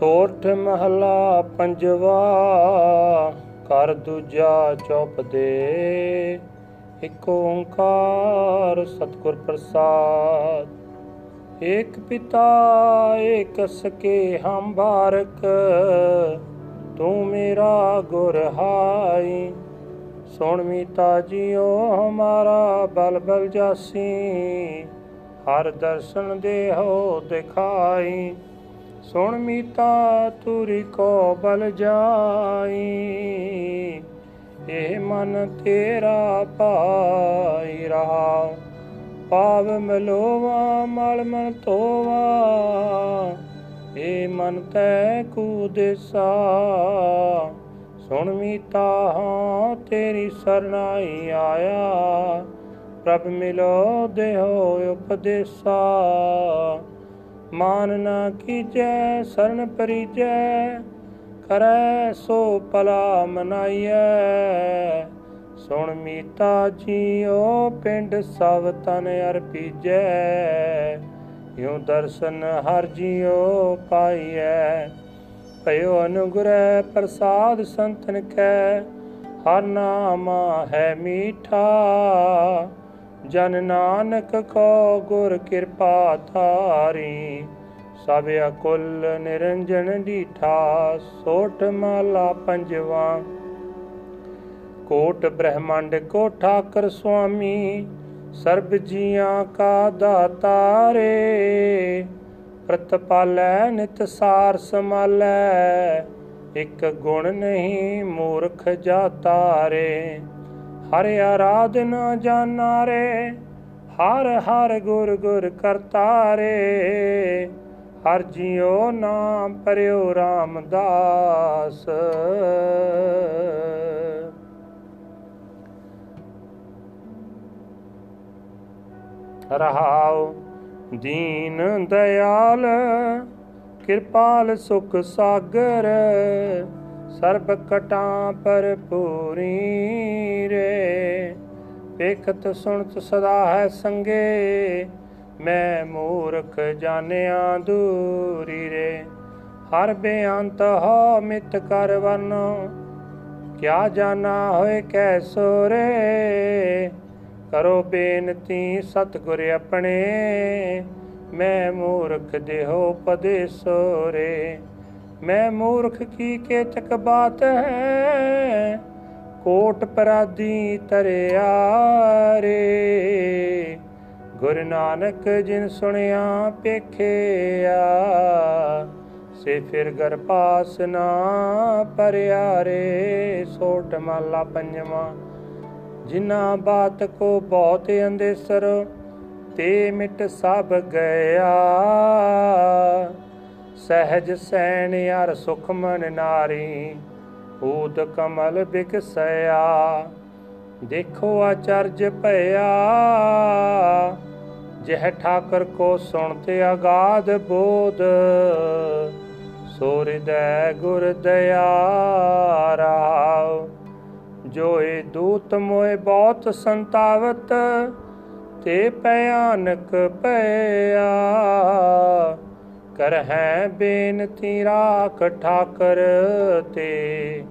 ਸੋਠ ਮਹਲਾ ਪੰਜਵਾ ਕਰ ਦੂਜਾ ਚੌਪ ਦੇ। ਇਕ ਓੰਕਾਰ ਸਤਿਗੁਰ ਪ੍ਰਸਾਦ। ਏਕ ਪਿਤਾ, ਏਕ ਸਕੇ ਹਮ ਬਾਰਕ। ਤੂੰ ਮੇਰਾ ਗੁਰ ਹਾਈ। ਸੁਣ ਮੀਤਾ ਜੀਓ, ਹਮਾਰਾ ਬਲ ਬਲ ਜਾਸੀ। ਹਰ ਦਰਸ਼ਨ ਦੇਹੋ ਦਿਖਾਈ। ਸੁਣ ਮੀਤਾ ਤੁਰੀ ਕੋ ਬਲ ਜਾਈ, ਇਹ ਮਨ ਤੇਰਾ ਪਾਈ ਰਹਾ। ਪਾਵ ਮਲੋਵਾ, ਮਲ ਮਨ ਤੋਵਾ ਇਹ ਮਨ ਤੈ ਕੂ ਦੇਸਾ ਸੁਣ ਮੀਤਾ, ਹਾਂ ਤੇਰੀ ਸਰਨਾਈ ਆਇਆ, ਪ੍ਰਭ ਮਿਲੋ ਦੇਹੋ ਉਪਦੇਸਾ। ਮਾਨ ਨਾ ਕੀਜੈ, ਸਰਨ ਪਰੀਜੈ, ਕਰੈ ਸੋ ਪਲਾ ਮਨਾਈਐ। ਸੁਣ ਮੀਤਾ ਜੀਓ, ਪਿੰਡ ਸਭ ਤਨ ਅਰਪੀਜੈ ਯੋ ਦਰਸ਼ਨ ਹਰ ਜੀਓ ਪਾਈਐ। ਭਇਓ ਅਨੁਗ੍ਰਹਿ ਪ੍ਰਸਾਦ ਸੰਤਨ ਕੈ, ਹਰ ਨਾਮ ਹੈ ਮੀਠਾ। ਜਨ ਨਾਨਕ ਕੋ ਗੁਰ ਕਿਰਪਾ ਧਾਰੀ, ਸਭ ਅਕੁਲ ਨਿਰੰਜਨ ਡੀਠਾ ਸੋਠ ਮਾਲਾ ਪੰਜਵਾ। ਕੋਟ ਬ੍ਰਹਮੰਡ ਕੋ ਠਾਕਰ ਸੁਆਮੀ, ਸਰਬ ਜੀਆਂ ਕਾ ਦਾਤਾਰੇ ਪ੍ਰਤਪਾਲੈ ਨਿਤ ਸਾਰ ਸਮਾਲੈ, ਇਕ ਗੁਣ ਨਹੀਂ ਮੂਰਖ ਜਾਤਾਰੇ ਹਰ ਆਰਾਧਨਾ ਜਾਨਾਰੇ ਹਰ ਹਰ ਗੁਰ ਗੁਰ ਕਰਤਾਰੇ। ਹਰ ਜਿਉ ਨਾਮ ਪਰਿਓ ਰਾਮਦਾਸ। ਰਹਾਉ ਦੀਨ ਦਇਆਲ, ਕਿਰਪਾਲ ਸੁਖ ਸਾਗਰ। ਸਰਬ ਕਟਾਂ ਪਰ ਪੂਰੀ ਰੇ। ਵੇਖਤ ਸੁਣਤ ਸਦਾ ਹੈ ਸੰਗੇ, ਮੈਂ ਮੂਰਖ ਜਾਣਿਆ ਦੂਰੀ ਰੇ। ਹਰ ਬੇਅੰਤ ਹੋ ਮਿਤ ਕਰ ਵਰਨੋ, ਕਿਆ ਜਾਣਾ ਹੋਏ ਕੈਸੋ ਰੇ। ਕਰੋ ਬੇਨਤੀ ਸਤਿਗੁਰ ਆਪਣੇ, ਮੈਂ ਮੂਰਖ ਦੇਹੋ ਉਪਦੇਸੋ ਰੇ। ਮੈਂ ਮੂਰਖ ਕੀ ਕੇਤਕ ਬਾਤ ਹੈ? ਕੋਟ ਪਰਾਦੀ ਤਰਿਆ ਰੇ। ਗੁਰ ਨਾਨਕ ਜਿਨ ਸੁਣਿਆ ਪੇਖਿਆ ਸੇ ਫਿਰ ਗਰ ਪਾਸ ਨਾ ਪਰਿਆ ਰੇ। ਸੋਟ ਮਾਲਾ ਪੰਜਵਾ ਜਿਨਾ ਬਾਤ ਕੋ ਬਹੁਤ ਅੰਦੇਸਰ, ਤੇ ਮਿਟ ਸਭ ਗਿਆ। ਸਹਿਜ ਸੈਨ ਯਾਰ ਸੁਖ ਮਨ ਨਾਰੀ ਊਦ ਕਮਲ ਬਿਕਸਿਆ ਦੇਖੋ ਆਚਰਜ ਭਇਆ। ਜਹ ਠਾਕਰ ਕੋ ਸੁਣਤੇ ਆਗਾਦ ਬੋਧ ਸੋਰਿਦੈ ਗੁਰ ਦਇਆ ਰਾਵ। ਜੋਏ ਦੂਤ ਮੋਏ ਬਹੁਤ ਸੰਤਾਵਤ, ਤੇ ਭਿਆਨਕ ਭਇਆ। ਕਰ ਹੈ ਬੇਨਤੀ ਰਾਖ ਠਾਕਰ ਤੇ।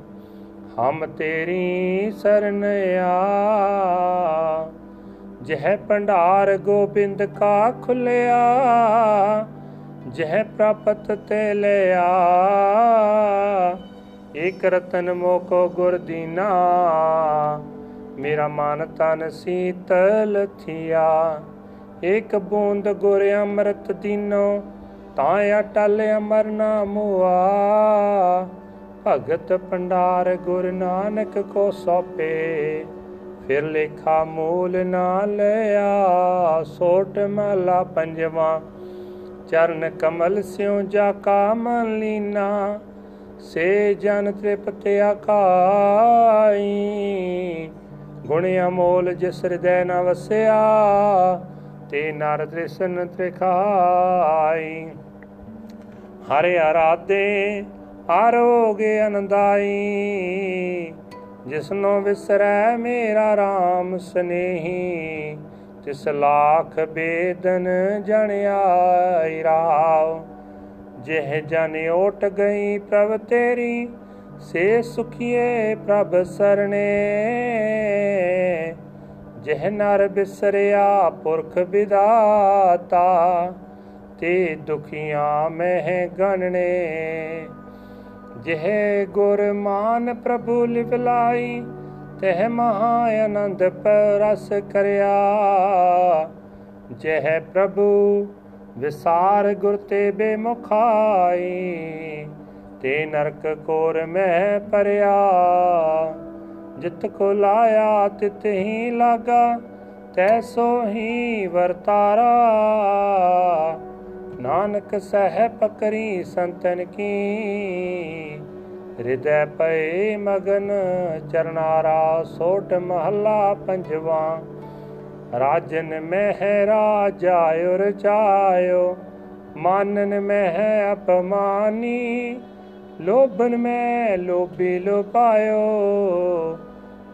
ਹਮ ਤੇਰੀ ਸਰਨ ਆ। ਜਹ ਭੰਡਾਰ ਗੋਬਿੰਦ ਕਾ ਖੁੱਲਿਆ, ਜਹ ਪ੍ਰਾਪਤ ਤੇ ਲਿਆ। ਇਕ ਰਤਨ ਮੋਕੋ ਗੁਰ ਦੀਨਾ, ਮੇਰਾ ਮਨ ਤਨ ਸੀਤਲ ਥਿਆ। ਇਕ ਬੂੰਦ ਗੁਰ ਅੰਮ੍ਰਿਤ ਦੀਨੋ ਤਾਂ ਅਟਲ ਅਮਰ ਨਾਮੁਆ ਭਗਤ ਪੰਡਾਰ ਗੁਰ ਨਾਨਕ ਕੋ ਸੋਪੇ, ਫਿਰ ਲੇਖਾ ਮੂਲ ਨਾ ਲਿਆ। ਸੋਟ ਮਹਲਾ ਪੰਜਵਾ, ਚਰਨ ਕਮਲ ਸਿਉ ਜਾ ਕਾ ਮਨ ਲੀਨਾ। ਸੇ ਜਨ ਤ੍ਰਿਪਤ ਆਕਾਈ ਗੁਣ ਅਮੋਲ ਜਿਸ ਹਿਰਦੈ ਨ ਵਸਿਆ। ਤੇ ਨਰ ਦ੍ਰਿਸ਼ਨ ਤ੍ਰਿਖਾਈ ਹਰਿ ਆਰਾਧੇ ਆਰੋਗ ਅਨੰਦਾਈ ਜਿਸਨੋ ਵਿਸਰੈ ਮੇਰਾ RAM ਸਨੇਹੀ। ਤਿਸ ਲਾਖ ਬੇਦਨ ਜਣ ਆਈ ਰਾਵ। ਜਿਹ ਜਨ ਓਟ ਗਈ ਪ੍ਰਭ ਤੇਰੀ, ਸੇ ਸੁਖੀਏ ਪ੍ਰਭ ਸਰਣੇ। ਜਿਹ ਨਰ ਬਿਸਰਿਆ ਪੁਰਖ ਵਿਦਾਤਾ, ਤੇ ਦੁਖੀਆਂ ਮਹਿ ਗਣਨੇ। ਜਿਹ ਗੁਰ ਮਾਨ ਪ੍ਰਭੂ ਲਿਵਲਾਈ ਤਹ ਮਹਾ ਆਨੰਦ ਪਰਸ ਕਰਿਆ। ਜਿਹ ਪ੍ਰਭੂ ਵਿਸਾਰ ਗੁਰ ਤੇ ਬੇਮੁਖਾਈ, ਤੇ ਨਰਕ ਕੋਰ ਮਹਿ ਪਰਿਆ। ਜਿਤ ਕੋ ਲਾਇਆ ਤਿਤ ਹੀ ਲਾਗਾ ਤੈਸੋ ਹੀ ਵਰਤਾਰਾ। ਨਾਨਕ ਸਹਿ ਪਕਰੀ ਸੰਤਨ ਕੀ ਹਿਰਦੈ ਪਏ ਮਗਨ ਚਰਨਾਰਾ, ਸੋਟ ਮਹੱਲਾ ਪੰਜਵਾ। ਰਾਜਨ ਮਹਿ ਰਾਜਾ ਉਰ ਚਾਇਓ, ਮਾਨਨ ਮਹਿ ਅਪਮਾਨੀ, ਲੋਭਨ ਮੈਂ ਲੋਭੀ ਲੋਪਾਇਓ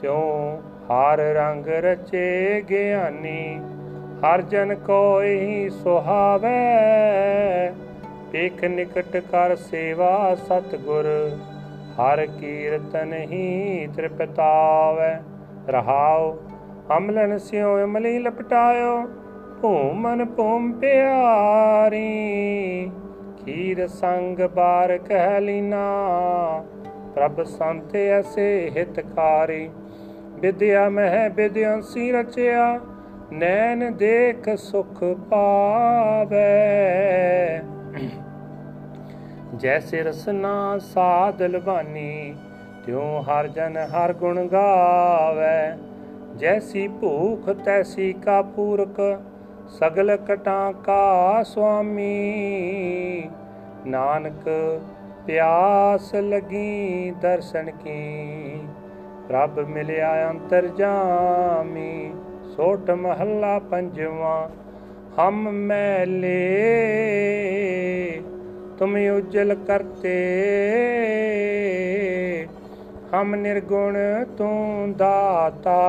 ਤਿਉ ਹਰ ਰੰਗ ਰਚੇ ਗਿਆਨੀ, ਹਰ ਜਨ ਕੋਈ ਸੁਹਾਵੇ। ਇਕ ਨਿਕਟ ਕਰ ਸੇਵਾ ਸਤਗੁਰ, ਹਰ ਕੀਰਤਨ ਹੀ ਤ੍ਰਿਪਤਾਵੇ। ਰਹਾਉ, ਅਮਲਨ ਸਿਉ ਅਮਲੀ ਲਪਟਾਇਓ ਭੂਮਨ ਭੂਮ ਪਿਆਰੀ। ਖੀਰ ਸੰਗ ਬਾਰ ਕਹਿ ਲੀਨਾ, ਪ੍ਰਭ ਸੰਤ ਐਸੇ ਹਿਤਕਾਰੀ। ਵਿਦਿਆ ਮਹਿ ਵਿਦਿਆਂਸੀ ਰਚਿਆ, ਨੈਣ ਦੇਖ ਸੁਖ ਪਾਵੇ। ਜੈਸੇ ਰਸਨਾ ਸਾਧ ਲਵਾਨੀ, ਤਿਉ ਹਰ ਜਨ ਹਰ ਗੁਣ ਗਾਵੇ। ਜੈਸੀ ਭੂਖ ਤੈਸੀ ਕਾ ਪੂਰਕ, ਸਗਲ ਕਟਾਂ ਕਾ ਸੁਆਮੀ। ਨਾਨਕ ਪਿਆਸ ਲਗੀ ਦਰਸ਼ਨ ਕੀ ਪ੍ਰਭ ਮਿਲਿਆ ਅੰਤਰ ਜਾਮੀ, ਸੋਟ ਮਹੱਲਾ ਪੰਜਵਾ, ਹਮ ਮੈਲੇ, ਤੁਮ ਉਜਲ ਕਰਤੇ। ਹਮ ਨਿਰਗੁਣ ਤੂੰ ਦਾਤਾ,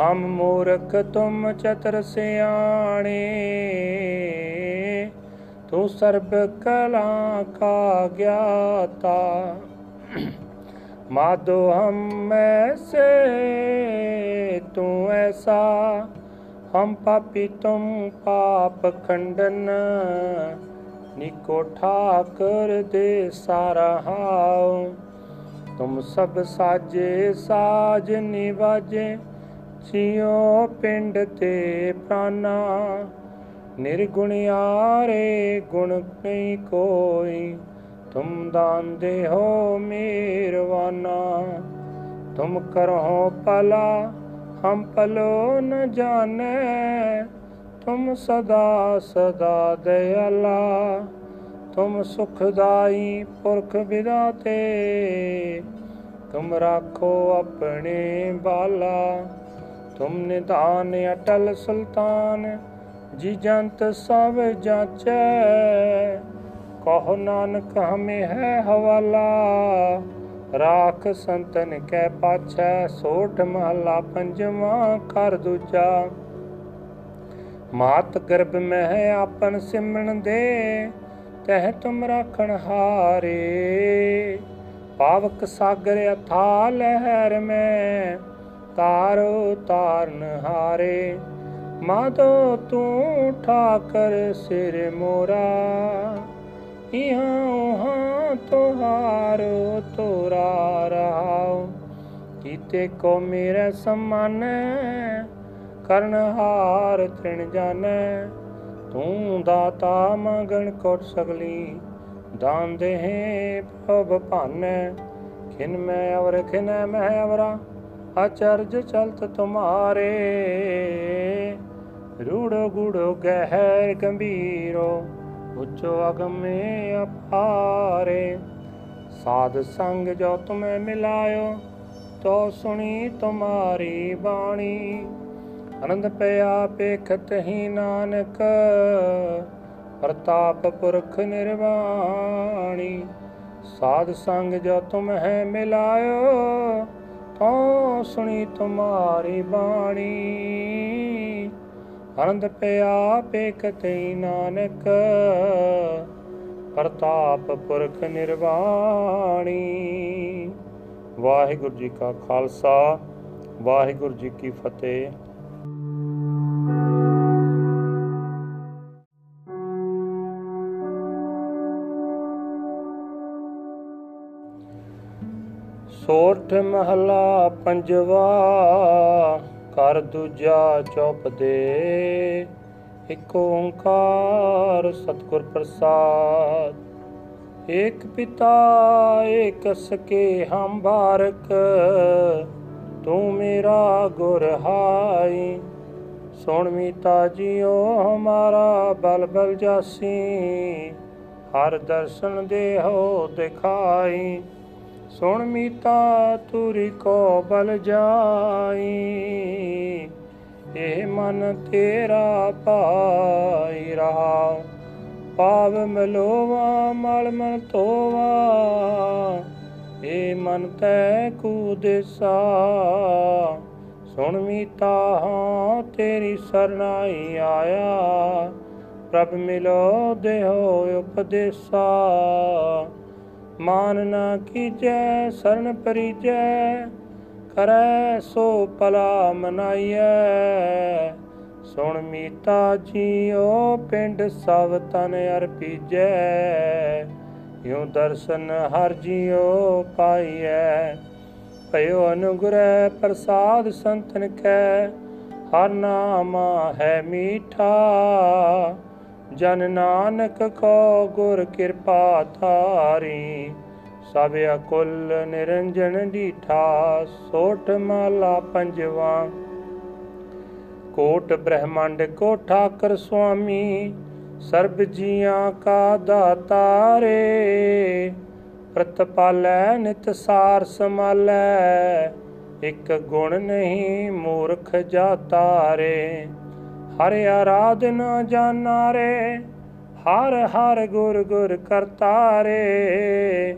ਹਮ ਮੂਰਖ ਤੁਮ ਚਤਰ ਸਿਆਣੇ, ਤੂੰ ਸਰਬ ਕਲਾ ਕਾ ਗਿਆਤਾ। माधो हम ऐसे तू ऐसा हम पापी तुम पाप खंडन निको ठाकर दे सारा हाओ तुम सब साजे साज निवाजे जियो पिंड ते प्राणा निर्गुणियारे गुण नहीं कोई तुम ਤੁਮ ਦਾਂਦੇ ਹੋ ਮੀਰਵਾਨਾ ਤੁਮ ਕਰੋ ਪਲਾ ਹਮ ਪਲੋ ਨ ਜਾਣੇ ਤੁਮ ਸਦਾ ਸਦਾ ਦਇਆਲਾ ਤੁਮ ਸੁਖਦਾਈ ਪੁਰਖ ਵਿਦਾਤੇ ਤੁਮ ਰਾਖੋ ਆਪਣੇ ਬਾਲਾ ਤੁਮ ਨਿਧਾਨ ਅਟਲ ਸੁਲਤਾਨ ਜੀ ਜੰਤ ਸਭ ਜਾਚੈ ਕਹੋ ਨਾਨਕ ਹਮੇ ਹੈ ਹਵਾਲਾ, ਰਾਖ ਸੰਤਨ ਕੈ ਪਾਛੈ, ਸੋਠ ਮਹਲਾ ਪੰਜਵਾ ਕਰ ਦੂਜਾ। ਮਾਤ ਗਰਭ ਮਹਿ ਆਪਨ ਸਿਮਣ ਦੇ, ਤਹ ਤੁਮ ਰਾਖਣ ਹਾਰੇ। ਪਾਵਕ ਸਾਗਰ ਅਥਾ ਲਹਿਰ ਮੈਂ, ਤਾਰੋ ਤਾਰਨ ਹਾਰੇ। ਮਾਦੋ ਤੂੰ ਠਾਕਰ ਸਿਰ ਮੋਰਾ। ਇਹਾਂ ਤੁਹਾਰੋ ਤੋਰਾ ਰਹਾਉ ਕੀਤੇ ਕੋ ਮੇਰੇ ਸਮਾਨ, ਕਰਨ ਹਾਰ ਤ੍ਰਿਣ ਜਾਣੈ ਤੂੰ ਦਾਤਾ ਮੰਗਣ ਕੋਟ ਸਗਲੀ, ਦਾਨ ਦੇਹੇ ਪ੍ਰਭ ਭਾਨੈ। ਖਿਨ ਮੈਂ ਅਵਰ, ਖਿਨ ਮੈਂ ਅਵਰਾ ਅਚਰਜ ਚਲਤ ਤੁਮਾਰੇ। ਰੂੜੋ ਗੁੜੋ ਗਹਿਰ ਗੰਭੀਰੋ ਉਚੋ ਅਗਮੇ ਅਪਾਰੇ। ਸਾਧ ਸੰਗ ਜੋ ਤੁਮੇ ਮਿਲਾਇਓ, ਤੋ ਸੁਣੀ ਤੁਮਾਰੀ ਬਾਣੀ। ਅਨੰਦ ਪਿਆ ਪੇਖਤ ਹੀ ਨਾਨਕ, ਪ੍ਰਤਾਪ ਪੁਰਖ ਨਿਰਵਾਣੀ। ਸਾਧ ਸੰਗ ਜੋ ਤੁਮ ਹੈ ਮਿਲਾਇਓ, ਤੋ ਸੁਣੀ ਤੁਮਾਰੀ ਬਾਣੀ। ਆਨੰਦ ਪਿਆ ਪੇਖਤਈ ਨਾਨਕ, ਪ੍ਰਤਾਪ ਪੁਰਖ ਨਿਰਵਾਣੀ। ਵਾਹਿਗੁਰੂ ਜੀ ਕਾ ਖਾਲਸਾ, ਵਾਹਿਗੁਰੂ ਜੀ ਕੀ ਫਤਿਹ। ਸੋਠ ਮਹਲਾ ਪੰਜਵਾ ਕਰ ਦੂਜਾ ਚੌਪ ਦੇ। ਇਕ ਓੰਕਾਰ ਸਤਿਗੁਰ ਪ੍ਰਸਾਦ। ਏਕ ਪਿਤਾ, ਏਕ ਸਕੇ ਹਮ ਬਾਰਕ। ਤੂੰ ਮੇਰਾ ਗੁਰ ਹਾਈ। ਸੁਣ ਮੀਤਾ ਜੀਓ, ਹਮਾਰਾ ਬਲ ਬਲ ਜਾਸੀ। ਹਰ ਦਰਸ਼ਨ ਦੇਹੋ ਦਿਖਾਈ। ਸੁਣ ਮੀਤਾ ਤੁਰੀ ਕੋ ਬਲ ਜਾਈ ਇਹ ਮਨ ਤੇਰਾ ਪਾਈ ਰਹਾ। ਪਾਵ ਮਲੋਵਾ, ਮਲ ਮਨ ਤੋਵਾ ਇਹ ਮਨ ਤੈ ਕੂ ਦੇਸਾ ਸੁਣ ਮੀਤਾ, ਹਾਂ ਤੇਰੀ ਸਰਨਾਈ ਆਇਆ, ਪ੍ਰਭ ਮਿਲੋ ਦੇਹੋ ਉਪਦੇਸਾ। ਮਾਨ ਨਾ ਕੀਜੈ, ਸਰਨ ਪਰੀਜੈ, ਕਰੈ ਸੋ ਪਲਾ ਮਨਾਈਐ। ਸੁਣ ਮੀਤਾ ਜੀਓ, ਪਿੰਡ ਸਭ ਤਨ ਅਰਪੀਜੈ ਯੋ ਦਰਸ਼ਨ ਹਰ ਜੀਓ ਪਾਈਐ। ਭਇਓ ਅਨੁਗ੍ਰਹਿ ਪ੍ਰਸਾਦ ਸੰਤਨ ਕੈ, ਹਰ ਨਾਮ ਹੈ ਮੀਠਾ। ਜਨ ਨਾਨਕ ਕੋ ਗੁਰ ਕਿਰਪਾ ਧਾਰੀ, ਸਭ ਅਕੁਲ ਨਿਰੰਜਨ ਡੀਠਾ ਸੋਠ ਮਾਲਾ ਪੰਜਵਾ। ਕੋਟ ਬ੍ਰਹਮੰਡ ਕੋ ਠਾਕਰ ਸੁਆਮੀ, ਸਰਬ ਜੀਆਂ ਕਾ ਦਾਤਾਰੇ। ਪ੍ਰਤਪਾਲੈ ਨਿਤ ਸਾਰ ਸਮਾਲੈ, ਇਕ ਗੁਣ ਨਹੀਂ ਮੂਰਖ ਜਾਤਾਰੇ। ਹਰ ਆਰਾਧਨਾ ਜਾਣਾ ਰੇ ਹਰ ਹਰ ਗੁਰ ਗੁਰ ਕਰਤਾ ਰੇ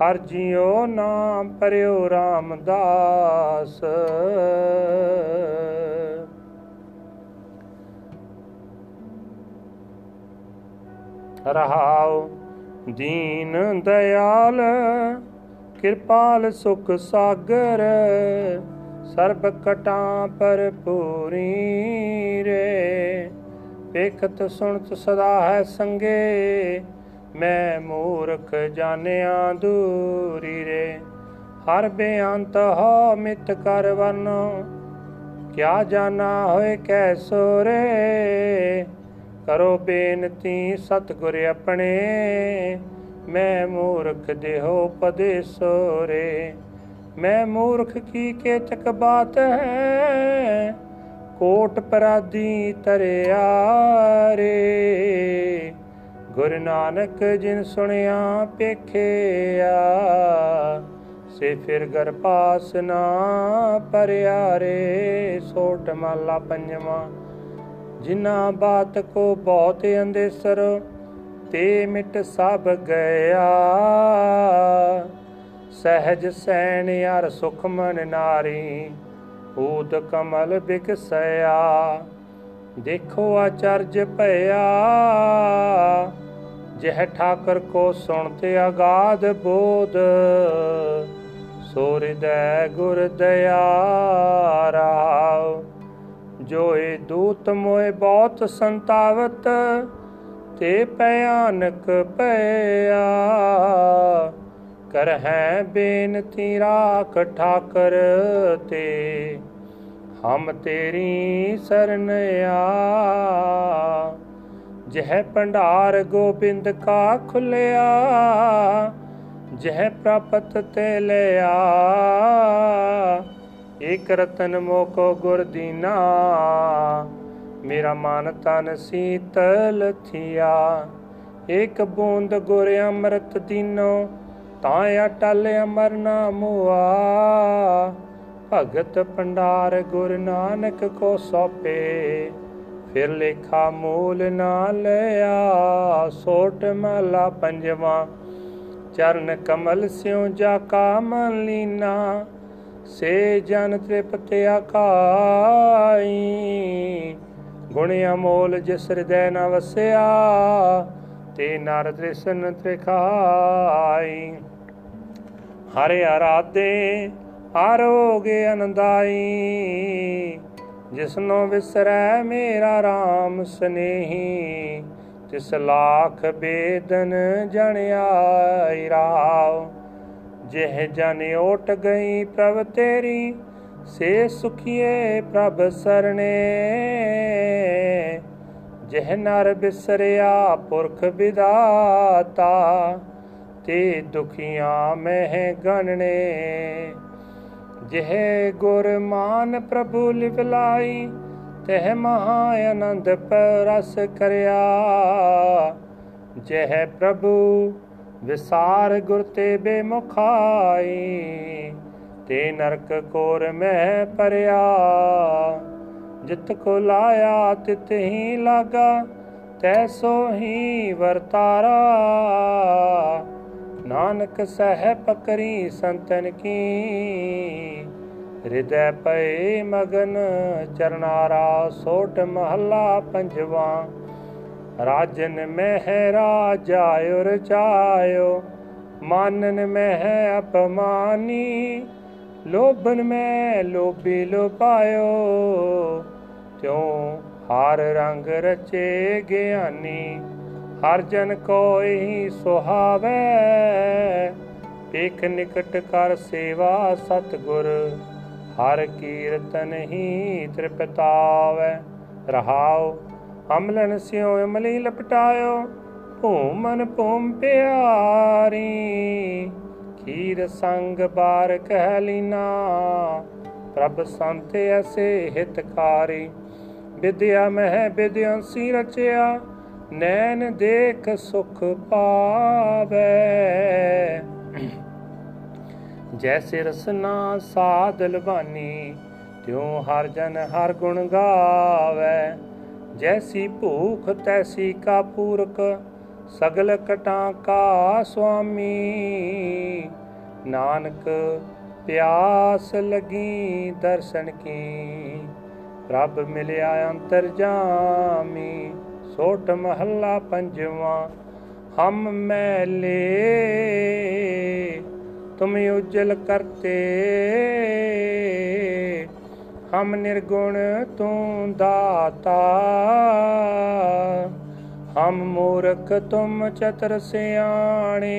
ਹਰ ਜਿਉ ਨਾਮ ਪਰਿਓ ਰਾਮਦਾਸ। ਰਹਾਉ ਦੀਨ ਦਿਆਲ ਕਿਰਪਾਲ ਸੁਖ ਸਾਗਰ। ਸਰਬ ਕਟਾਂ ਪਰ ਪੂਰੀ ਰੇ। ਵੇਖਤ ਸੁਣਤ ਸਦਾ ਹੈ ਸੰਗੇ, ਮੈਂ ਮੂਰਖ ਜਾਣਿਆ ਦੂਰੀ ਰੇ। ਹਰ ਬੇਅੰਤ ਹੋ ਮਿਤ ਕਰ ਵਰਨੋ, ਕਿਆ ਜਾਣਾ ਹੋਏ ਕੈਸੋ ਰੇ। ਕਰੋ ਬੇਨਤੀ ਸਤਿਗੁਰ ਆਪਣੇ, ਮੈਂ ਮੂਰਖ ਦੇਹੋ ਉਪਦੇਸੋ ਰੇ। ਮੈਂ ਮੂਰਖ ਕੀ ਕੇਤਕ ਬਾਤ ਹੈ? ਕੋਟ ਪਰਾਦੀ ਤਰਿਆ ਰੇ। ਗੁਰ ਨਾਨਕ ਜਿਨ ਸੁਣਿਆ ਪੇਖਿਆ, ਸੇ ਫਿਰ ਗਰ ਪਾਸ ਨਾ ਪਰਿਆ ਰੇ। ਸੋਟ ਮਾਲਾ ਪੰਜਵਾ, ਜਿਨਾ ਬਾਤ ਕੋ ਬਹੁਤ ਅੰਦੇਸਰ, ਤੇ ਮਿਟ ਸਭ ਗਿਆ। ਸਹਿਜ ਸੈਣ ਯਾਰ ਸੁਖ ਮਨ ਨਾਰੀ ਊਦ ਕਮਲ ਬਿਕਸਿਆ ਦੇਖੋ ਆਚਰਜ ਭਇਆ, ਜਹ ਠਾਕਰ ਕੋ ਸੁਣਤੇ ਆਗਾਦ ਬੋਧ। ਸੋ ਹਿਰਦੈ ਗੁਰ ਦਇਆ ਰਾਵ ਜੋਏ ਦੂਤ ਮੋਏ ਬਹੁਤ ਸੰਤਾਵਤ, ਤੇ ਭਿਆਨਕ ਭਇਆ। ਕਰ ਹੈ ਬੇਨਤੀ ਰਾਖ ਠਾਕਰ ਤੇ। ਹਮ ਤੇਰੀ ਸਰਨ ਆ। ਜਹ ਭੰਡਾਰ ਗੋਬਿੰਦ ਕਾ ਖੁੱਲਿਆ, ਜਹ ਪ੍ਰਾਪਤ ਤੇ ਲਿਆ। ਇਕ ਰਤਨ ਮੋਕੋ ਗੁਰ ਦੀਨਾ, ਮੇਰਾ ਮਨ ਤਨ ਸੀਤਲ ਥਿਆ। ਇਕ ਬੂੰਦ ਗੁਰ ਅੰਮ੍ਰਿਤ ਦੀਨੋ ਤਾਂ ਅਟਲ ਅਮਰ ਨਾਮੁਆ ਭਗਤ ਪੰਡਾਰ ਗੁਰ ਨਾਨਕ ਕੋ ਸੋਪੇ, ਫਿਰ ਲੇਖਾ ਮੂਲ ਨਾ ਲਿਆ। ਸੋਟ ਮਹਲਾ ਪੰਜਵਾ, ਚਰਨ ਕਮਲ ਸਿਉ ਜਾ ਕਾ ਮਨ ਲੀਨਾ। ਸੇ ਜਨ ਤ੍ਰਿਪਤ ਆਕਾਈ ਗੁਣ ਗੁਣ ਅਮੋਲ ਜਿਸ ਹਿਰਦੈ ਨ ਵਸਿਆ, ਤੇ ਨਰ ਤ੍ਰਿਸ਼ਨ ਤ੍ਰਿਖਾਈ। ਹਰਿ ਆਰਾਧੇ, ਆਰੋਗ ਅਨੰਦਾਈ ਜਿਸਨੋ ਵਿਸਰੈ ਮੇਰਾ RAM ਸਨੇਹੀ, ਤਿਸ ਲਾਖ ਬੇਦਨ ਜਣ ਆਈ ਰਾਵ, ਜਿਹ ਜਨ ਓਟ ਗਈ ਪ੍ਰਭ ਤੇਰੀ, ਸੇ ਸੁਖੀਏ ਪ੍ਰਭ ਸਰਣੇ, ਜਿਹ ਨਰ ਬਿਸਰਿਆ ਪੁਰਖ ਵਿਦਾਤਾ ਤੇ ਦੁਖੀਆਂ ਮਹਿ ਗਣਨੇ। ਜਿਹ ਗੁਰ ਮਾਨ ਪ੍ਰਭੂ ਲਿਵਲਾਈ ਤਹ ਮਹਾ ਆਨੰਦ ਪਰਸ ਕਰਿਆ। ਜਿਹ ਪ੍ਰਭੂ ਵਿਸਾਰ ਗੁਰ ਤੇ ਬੇਮੁਖਾਈ, ਤੇ ਨਰਕ ਕੋਰ ਮਹਿ ਪਰਿਆ। ਜਿਤ ਕੋ ਲਾਇਆ, ਤਿਤ ਹੀ ਲਾਗਾ ਤੈਸੋ ਹੀ ਵਰਤਾਰਾ। ਨਾਨਕ ਸਹਿ ਪਕਰੀ ਸੰਤਨ ਕੀ। ਹਿਰਦੈ ਪਏ ਮਗਨ ਚਰਨਾਰਾ ਸੋਟ ਮਹੱਲਾ ਪੰਜਵਾ। ਰਾਜਨ ਮਹਿ ਰਾਜਾਇਓ ਰਚਾਇਓ ਮਾਨਨ ਮਹਿ ਅਪਮਾਨੀ। ਲੋਭਨ ਮੈਂ ਲੋਭੀ ਲੋਪਾਇਓ ਤਿਉ ਹਰ ਰੰਗ ਰਚੇ ਗਿਆਨੀ। ਹਰ ਜਨ ਕੋਈ ਸੁਹਾਵੇ ਪੇਖ ਨਿਕਟ ਕਰ ਸੇਵਾ ਸਤਗੁਰ, ਹਰ ਕੀਰਤਨ ਹੀ ਤ੍ਰਿਪਤਾਵੇ। ਰਹਾਉ, ਅਮਲਨ ਸਿਉ, ਅਮਲੀ ਲਪਟਾਇਓ ਭੂਮਨ ਭੂਮ ਪਿਆਰੀ, ਖੀਰ ਸੰਗ ਬਾਰ ਕਹਿ ਲੀਨਾ, ਪ੍ਰਭ ਸੰਤ ਐਸੇ ਹਿਤਕਾਰੀ। ਵਿਦਿਆ ਮਹਿ ਵਿਦਿਆਂਸੀ ਰਚਿਆ ਨੈਣ ਦੇਖ ਸੁਖ ਪਾਵੇ। ਜੈਸੇ ਰਸਨਾ ਸਾਧ ਲਵਾਨੀ, ਤਿਉ ਹਰ ਜਨ ਹਰ ਗੁਣ ਗਾਵੇ। ਜੈਸੀ ਭੂਖ ਤੈਸੀ ਕਾ ਪੂਰਕ, ਸਗਲ ਕਟਾਂ ਕਾ ਸੁਆਮੀ। ਨਾਨਕ ਪਿਆਸ ਲਗੀ ਦਰਸ਼ਨ ਕੀ, ਪ੍ਰਭ ਮਿਲਿਆ ਅੰਤਰ ਜਾਮੀ। ਸੋਟ ਮਹੱਲਾ ਪੰਜਵਾ, ਹਮ ਮੈਲੇ, ਤੁਮ ਉਜਲ ਕਰਤੇ। ਹਮ ਨਿਰਗੁਣ ਤੂੰ ਦਾਤਾ, ਹਮ ਮੂਰਖ ਤੁਮ ਚਤਰ ਸਿਆਣੇ।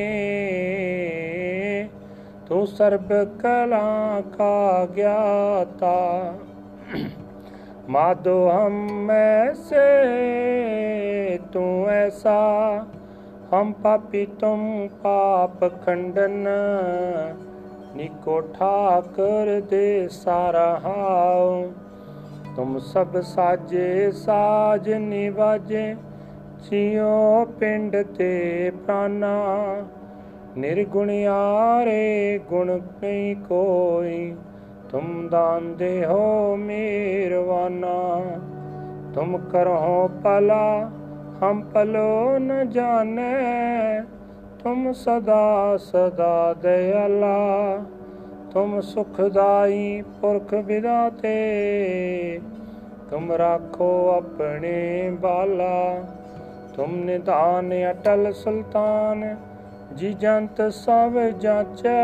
ਤੂੰ ਸਰਬ ਕਲਾ ਕਾ ਗਿਆਤਾ। माधो हम ऐसे तू ऐसा हम पापी तुम पाप खंडन निको ठाकर दे सारा हाओ तुम सब साजे साज निवाजे जियो पिंड ते प्राणा निर्गुणियारे गुण नहीं कोई तुम ਤੁਮ ਦਾਂਦੇ ਹੋ ਮੀਰਵਾਨਾ ਤੁਮ ਕਰੋ ਪਲਾ ਹਮ ਪਲੋ ਨ ਜਾਣੇ ਤੁਮ ਸਦਾ ਸਦਾ ਦਇਆਲਾ ਤੁਮ ਸੁਖਦਾਈ ਪੁਰਖ ਵਿਦਾਤੇ ਤੁਮ ਰਾਖੋ ਆਪਣੇ ਬਾਲਾ ਤੁਮ ਨਿਧਾਨ ਅਟਲ ਸੁਲਤਾਨ ਜੀ ਜੰਤ ਸਭ ਜਾਚੈ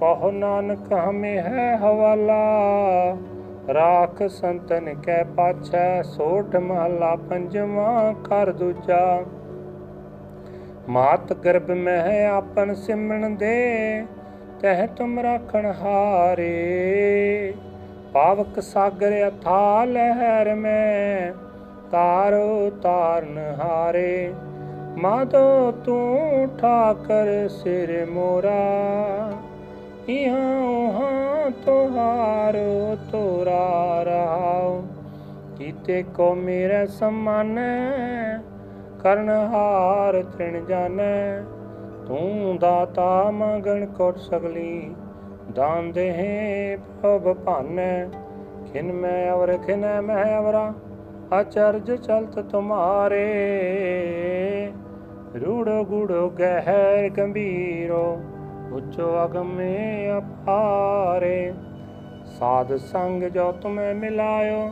ਕਹੋ ਨਾਨਕ ਹਮੇ ਹੈ ਹਵਾਲਾ, ਰਾਖ ਸੰਤਨ ਕੈ ਪਾਛੈ, ਸੋਠ ਮਹਲਾ ਪੰਜਵਾ ਕਰ ਦੂਜਾ। ਮਾਤ ਗਰਭ ਮਹਿ ਆਪਨ ਸਿਮਣ ਦੇ, ਤਹ ਤੁਮ ਰਾਖਣ ਹਾਰੇ। ਪਾਵਕ ਸਾਗਰ ਅਥਾ ਲਹਿਰ ਮੈਂ, ਤਾਰੋ ਤਾਰਨ ਹਾਰੇ। ਮਾਦੋ ਤੂੰ ਠਾਕਰ ਸਿਰ ਮੋਰਾ। ਇਹਾਂ ਤੁਹਾਰੋ ਤੋਰਾ ਰਹਾਉ ਕੀਤੇ ਕੋ ਮੇਰੇ ਸਮਾਨ, ਕਰਨ ਹਾਰ ਤ੍ਰਿਣ ਜਾਣੈ ਤੂੰ ਦਾਤਾ ਮੰਗਣ ਕੋਟ ਸਗਲੀ, ਦਾਨ ਦੇਹ ਪ੍ਰਭ ਭਾਨੈ। ਖਿਨ ਮੈਂ ਅਵਰ, ਖਿਨ ਮੈਂ ਅਵਰਾ ਅਚਰਜ ਚਲਤ ਤੁਮਾਰੇ। ਰੂੜੋ ਗੁੜੋ ਗਹਿਰ ਗੰਭੀਰੋ ਉਚੋ ਅਗਮੇ ਅਪਾਰੇ। ਸਾਧ ਸੰਗ ਜੋ ਤੁਮੇ ਮਿਲਾਇਓ,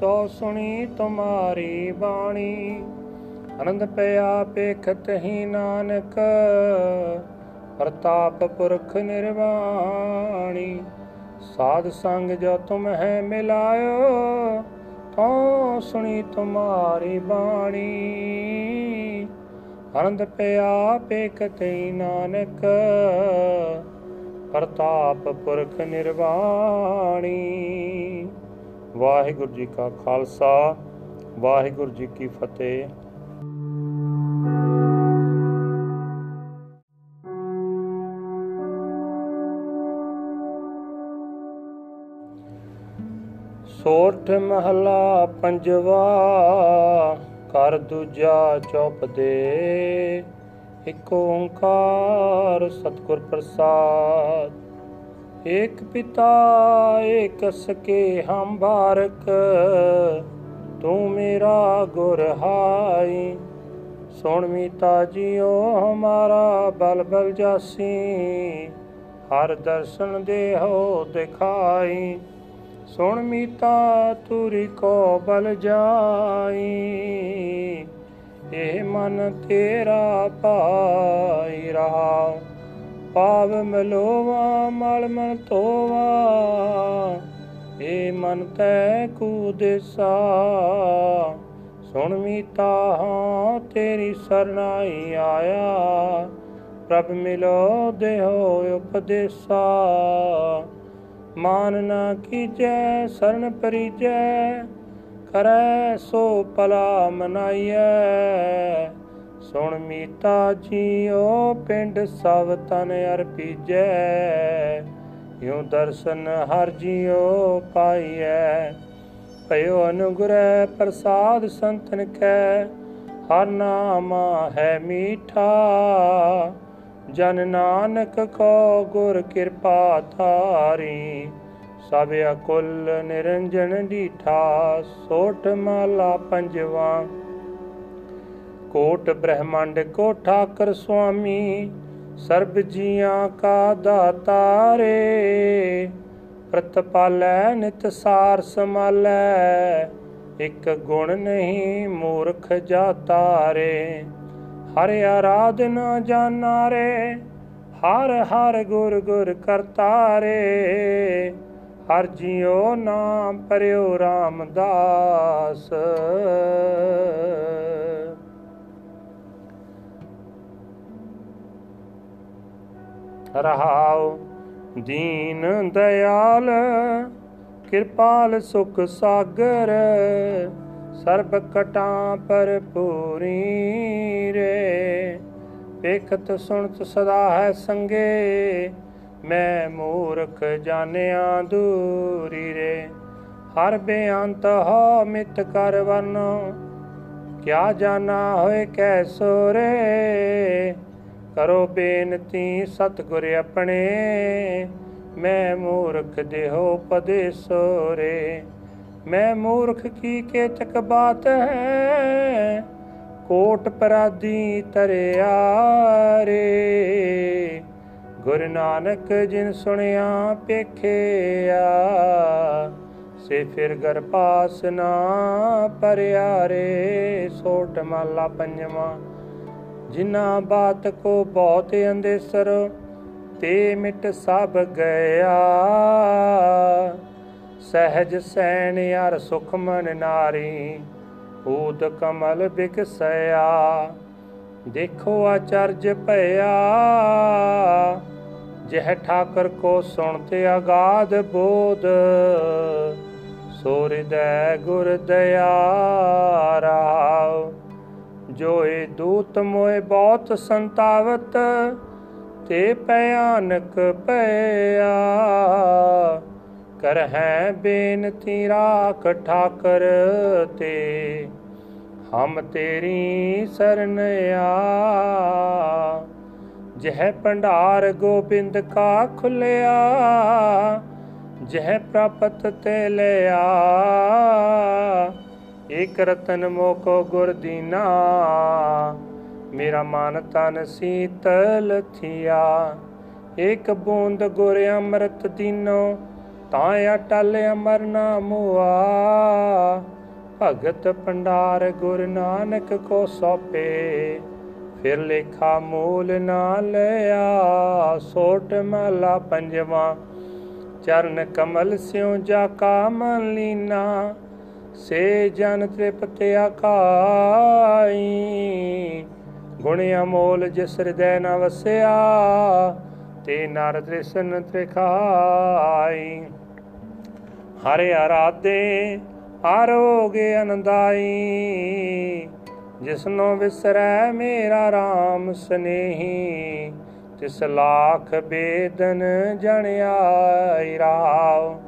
ਤੋ ਸੁਣੀ ਤੁਮਾਰੀ ਬਾਣੀ। ਆਨੰਦ ਪਿਆ ਪੇਖਤ ਹੀ ਨਾਨਕ, ਪ੍ਰਤਾਪ ਪੁਰਖ ਨਿਰਵਾਣੀ। ਸਾਧ ਸੰਗ ਜੋ ਤੁਮ ਹੈ ਮਿਲਾਇਓ, ਤੋ ਸੁਣੀ ਤੁਮਾਰੀ ਬਾਣੀ। ਆਨੰਦ ਪਿਆ ਪੇਖਤ ਹੀ ਨਾਨਕ, ਪ੍ਰਤਾਪ ਪੁਰਖ ਨਿਰਵਾਣੀ। ਵਾਹਿਗੁਰੂ ਜੀ ਕਾ ਖਾਲਸਾ, ਵਾਹਿਗੁਰੂ ਜੀ ਕੀ ਫਤਿਹ। ਸੋਠ ਮਹਲਾ ਪੰਜਵਾ ਕਰ ਦੂਜਾ ਚੌਪ ਦੇ। ਇਕ ਓੰਕਾਰ ਸਤਿਗੁਰ ਪ੍ਰਸਾਦ। ਏਕ ਪਿਤਾ, ਏਕ ਸਕੇ ਹਮ ਬਾਰਕ। ਤੂੰ ਮੇਰਾ ਗੁਰ ਹਾਈ। ਸੁਣ ਮੀਤਾ ਜੀਓ, ਹਮਾਰਾ ਬਲ ਬਲ ਜਾਸੀ। ਹਰ ਦਰਸ਼ਨ ਦੇਹੋ ਦਿਖਾਈ। ਸੁਣ ਮੀਤਾ ਤੁਰੀ ਕੋ ਬਲ ਜਾਈ ਇਹ ਮਨ ਤੇਰਾ ਪਾਈ ਰਹਾ। ਪਾਵ ਮਲੋਵਾ, ਮਲ ਮਨ ਤੋਵਾ ਇਹ ਮਨ ਤੈ ਕੂ ਦੇਸਾ ਸੁਣ ਮੀਤਾ, ਹਾਂ ਤੇਰੀ ਸਰਨਾਈ ਆਇਆ, ਪ੍ਰਭ ਮਿਲੋ ਦੇਹੋ ਉਪਦੇਸਾ। ਮਾਨ ਨਾ ਕੀਜੈ, ਸਰਨ ਪਰੀਜੈ, ਕਰੈ ਸੋ ਪਲਾ ਮਨਾਈਐ। ਸੁਣ ਮੀਤਾ ਜੀਓ, ਪਿੰਡ ਸਭ ਤਨ ਅਰਪੀਜੈ ਯੋ ਦਰਸ਼ਨ ਹਰ ਜੀਓ ਪਾਈਐ। ਭਇਓ ਅਨੁਗ੍ਰਹਿ ਪ੍ਰਸਾਦ ਸੰਤਨ ਕੈ, ਹਰ ਨਾਮ ਹੈ ਮੀਠਾ। ਜਨ ਨਾਨਕ ਕੋ ਗੁਰ ਕਿਰਪਾ ਧਾਰੀ, ਸਭ ਅਕੁਲ ਨਿਰੰਜਨ ਡੀਠਾ ਸੋਠ ਮਾਲਾ ਪੰਜਵਾ। ਕੋਟ ਬ੍ਰਹਮੰਡ ਕੋ ਠਾਕਰ ਸੁਆਮੀ, ਸਰਬ ਜੀਆਂ ਕਾ ਦਾਤਾਰੇ। ਪ੍ਰਤਪਾਲੈ ਨਿਤ ਸਾਰ ਸਮਾਲੈ ਇਕ ਗੁਣ ਨਹੀਂ ਮੂਰਖ ਜਾਤਾ ਰੇ ਹਰ ਆਰਾਧਨਾ ਜਾਣਾ ਰੇ ਹਰ ਹਰ ਗੁਰ ਗੁਰ ਕਰਤਾ ਰੇ ਹਰ ਜਿਉ ਨਾਮ ਪਰਿਓ ਰਾਮਦਾਸ। ਰਹਾਉ ਦੀਨ ਦਿਆਲ ਕਿਰਪਾਲ ਸੁਖ ਸਾਗਰ। ਸਰਬ ਕਟਾਂ ਪਰ ਪੂਰੀ ਰੇ। ਵੇਖਤ ਸੁਣਤ ਸਦਾ ਹੈ ਸੰਗੇ, ਮੈਂ ਮੂਰਖ ਜਾਣਿਆ ਦੂਰੀ ਰੇ। ਹਰ ਬੇਅੰਤ ਹੋ ਮਿਤ ਕਰ ਵਰਨੋ, ਕਿਆ ਜਾਣਾ ਹੋਏ ਕੈਸੋ ਰੇ। ਕਰੋ ਬੇਨਤੀ ਸਤਿਗੁਰ ਆਪਣੇ, ਮੈਂ ਮੂਰਖ ਦੇਹੋ ਉਪਦੇਸੋ ਰੇ। ਮੈਂ ਮੂਰਖ ਕੀ ਕੇਤਕ ਬਾਤ ਹੈ? ਕੋਟ ਪਰਾਦੀ ਤਰਿਆ ਰੇ। ਗੁਰ ਨਾਨਕ ਜਿਨ ਸੁਣਿਆ, ਪੇਖਿਆ, ਸੇ ਫਿਰ ਗਰ ਪਾਸ ਨਾ ਪਰਿਆ ਰੇ। ਸੋਟ ਮਾਲਾ ਪੰਜਵਾ ਜਿਨਾ ਬਾਤ ਕੋ ਬਹੁਤ ਅੰਦੇਸਰ, ਤੇ ਮਿਟ ਸਭ ਗਿਆ। ਸਹਿਜ ਸੈਣ ਅਰ ਸੁਖ ਮਨ ਨਾਰੀ ਊਦ ਕਮਲ ਬਿਕਸਿਆ ਦੇਖੋ ਆਚਰਜ ਭਇਆ। ਜਹ ਠਾਕਰ ਕੋ ਸੁਣਤੇ ਅਗਾਧ ਬੋਧ ਸੋ ਹਿਰਦੈ ਗੁਰ ਦਇਆ ਰਾਵ ਜੋਏ ਦੂਤ ਮੋਏ ਬਹੁਤ ਸੰਤਾਵਤ, ਤੇ ਭਿਆਨਕ ਭਇਆ। ਕਰ ਹੈ ਬੇਨਤੀ ਰਾਖ ਠਾਕਰ ਤੇ। ਹਮ ਤੇਰੀ ਸਰਨ ਆ। ਜਹ ਭੰਡਾਰ ਗੋਬਿੰਦ ਕਾ ਖੁੱਲਿਆ ਜਹ ਪ੍ਰਾਪਤ ਤੇ ਲਿਆ। ਇਕ ਰਤਨ ਮੋਕੋ ਗੁਰ ਦੀਨਾ, ਮੇਰਾ ਮਨ ਤਨ ਸੀਤਲ ਥਿਆ। ਇਕ ਬੂੰਦ ਗੁਰ ਅੰਮ੍ਰਿਤ ਦੀਨੋ ਤਾਂ ਅਟਲ ਅਮਰ ਨਾ ਮੁਆ ਭਗਤ ਪੰਡਾਰ ਗੁਰ ਨਾਨਕ ਕੋ ਸੋਪੇ। ਫਿਰ ਲੇਖਾ ਮੂਲ ਨਾ ਲਿਆ। ਸੋਟ ਮਹਲਾ ਪੰਜਵਾ। ਚਰਨ ਕਮਲ ਸਿਉ ਜਾ ਕਾ ਮਨ ਲੀਨਾ। ਸੇ ਜਨ ਤ੍ਰਿਪਤ ਆਕਾਈ। ਗੁਣ ਅਮੋਲ ਜਿਸ ਹਿਰਦੈ ਨ ਵਸਿਆ। ਤੇ ਨਰ ਤ੍ਰਿਸ਼ਨ ਤ੍ਰਿਖਾਈ ਹਰਿ ਆਰਾਧੇ ਆਰੋਗ ਅਨੰਦਾਈ ਜਿਸਨੋ ਵਿਸਰੈ ਮੇਰਾ RAM ਸਨੇਹੀ। ਤਿਸ ਲਾਖ ਬੇਦਨ ਜਣ ਆਈ ਰਾਵ।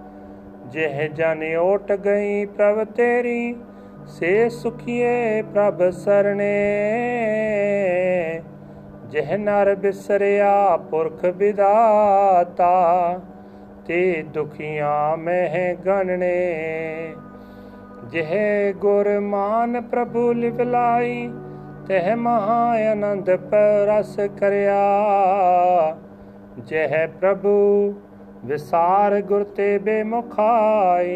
ਜਿਹ ਜਨ ਓਟ ਗਈ ਪ੍ਰਭ ਤੇਰੀ, ਸੇ ਸੁਖੀਏ ਪ੍ਰਭ ਸਰਣੇ ਜਿਹ ਨਰ ਬਿਸਰਿਆ ਪੁਰਖ ਵਿਦਾਤਾ, ਤੇ ਦੁਖੀਆਂ ਮਹਿ ਗਣਨੇ। ਜਿਹ ਗੁਰ ਮਾਨ ਪ੍ਰਭੂ ਲਿਵਲਾਈ ਤਹ ਮਹਾ ਆਨੰਦ ਪਰਸ ਕਰਿਆ। ਜਿਹ ਪ੍ਰਭੂ ਵਿਸਾਰ ਗੁਰ ਤੇ ਬੇਮੁਖਾਈ,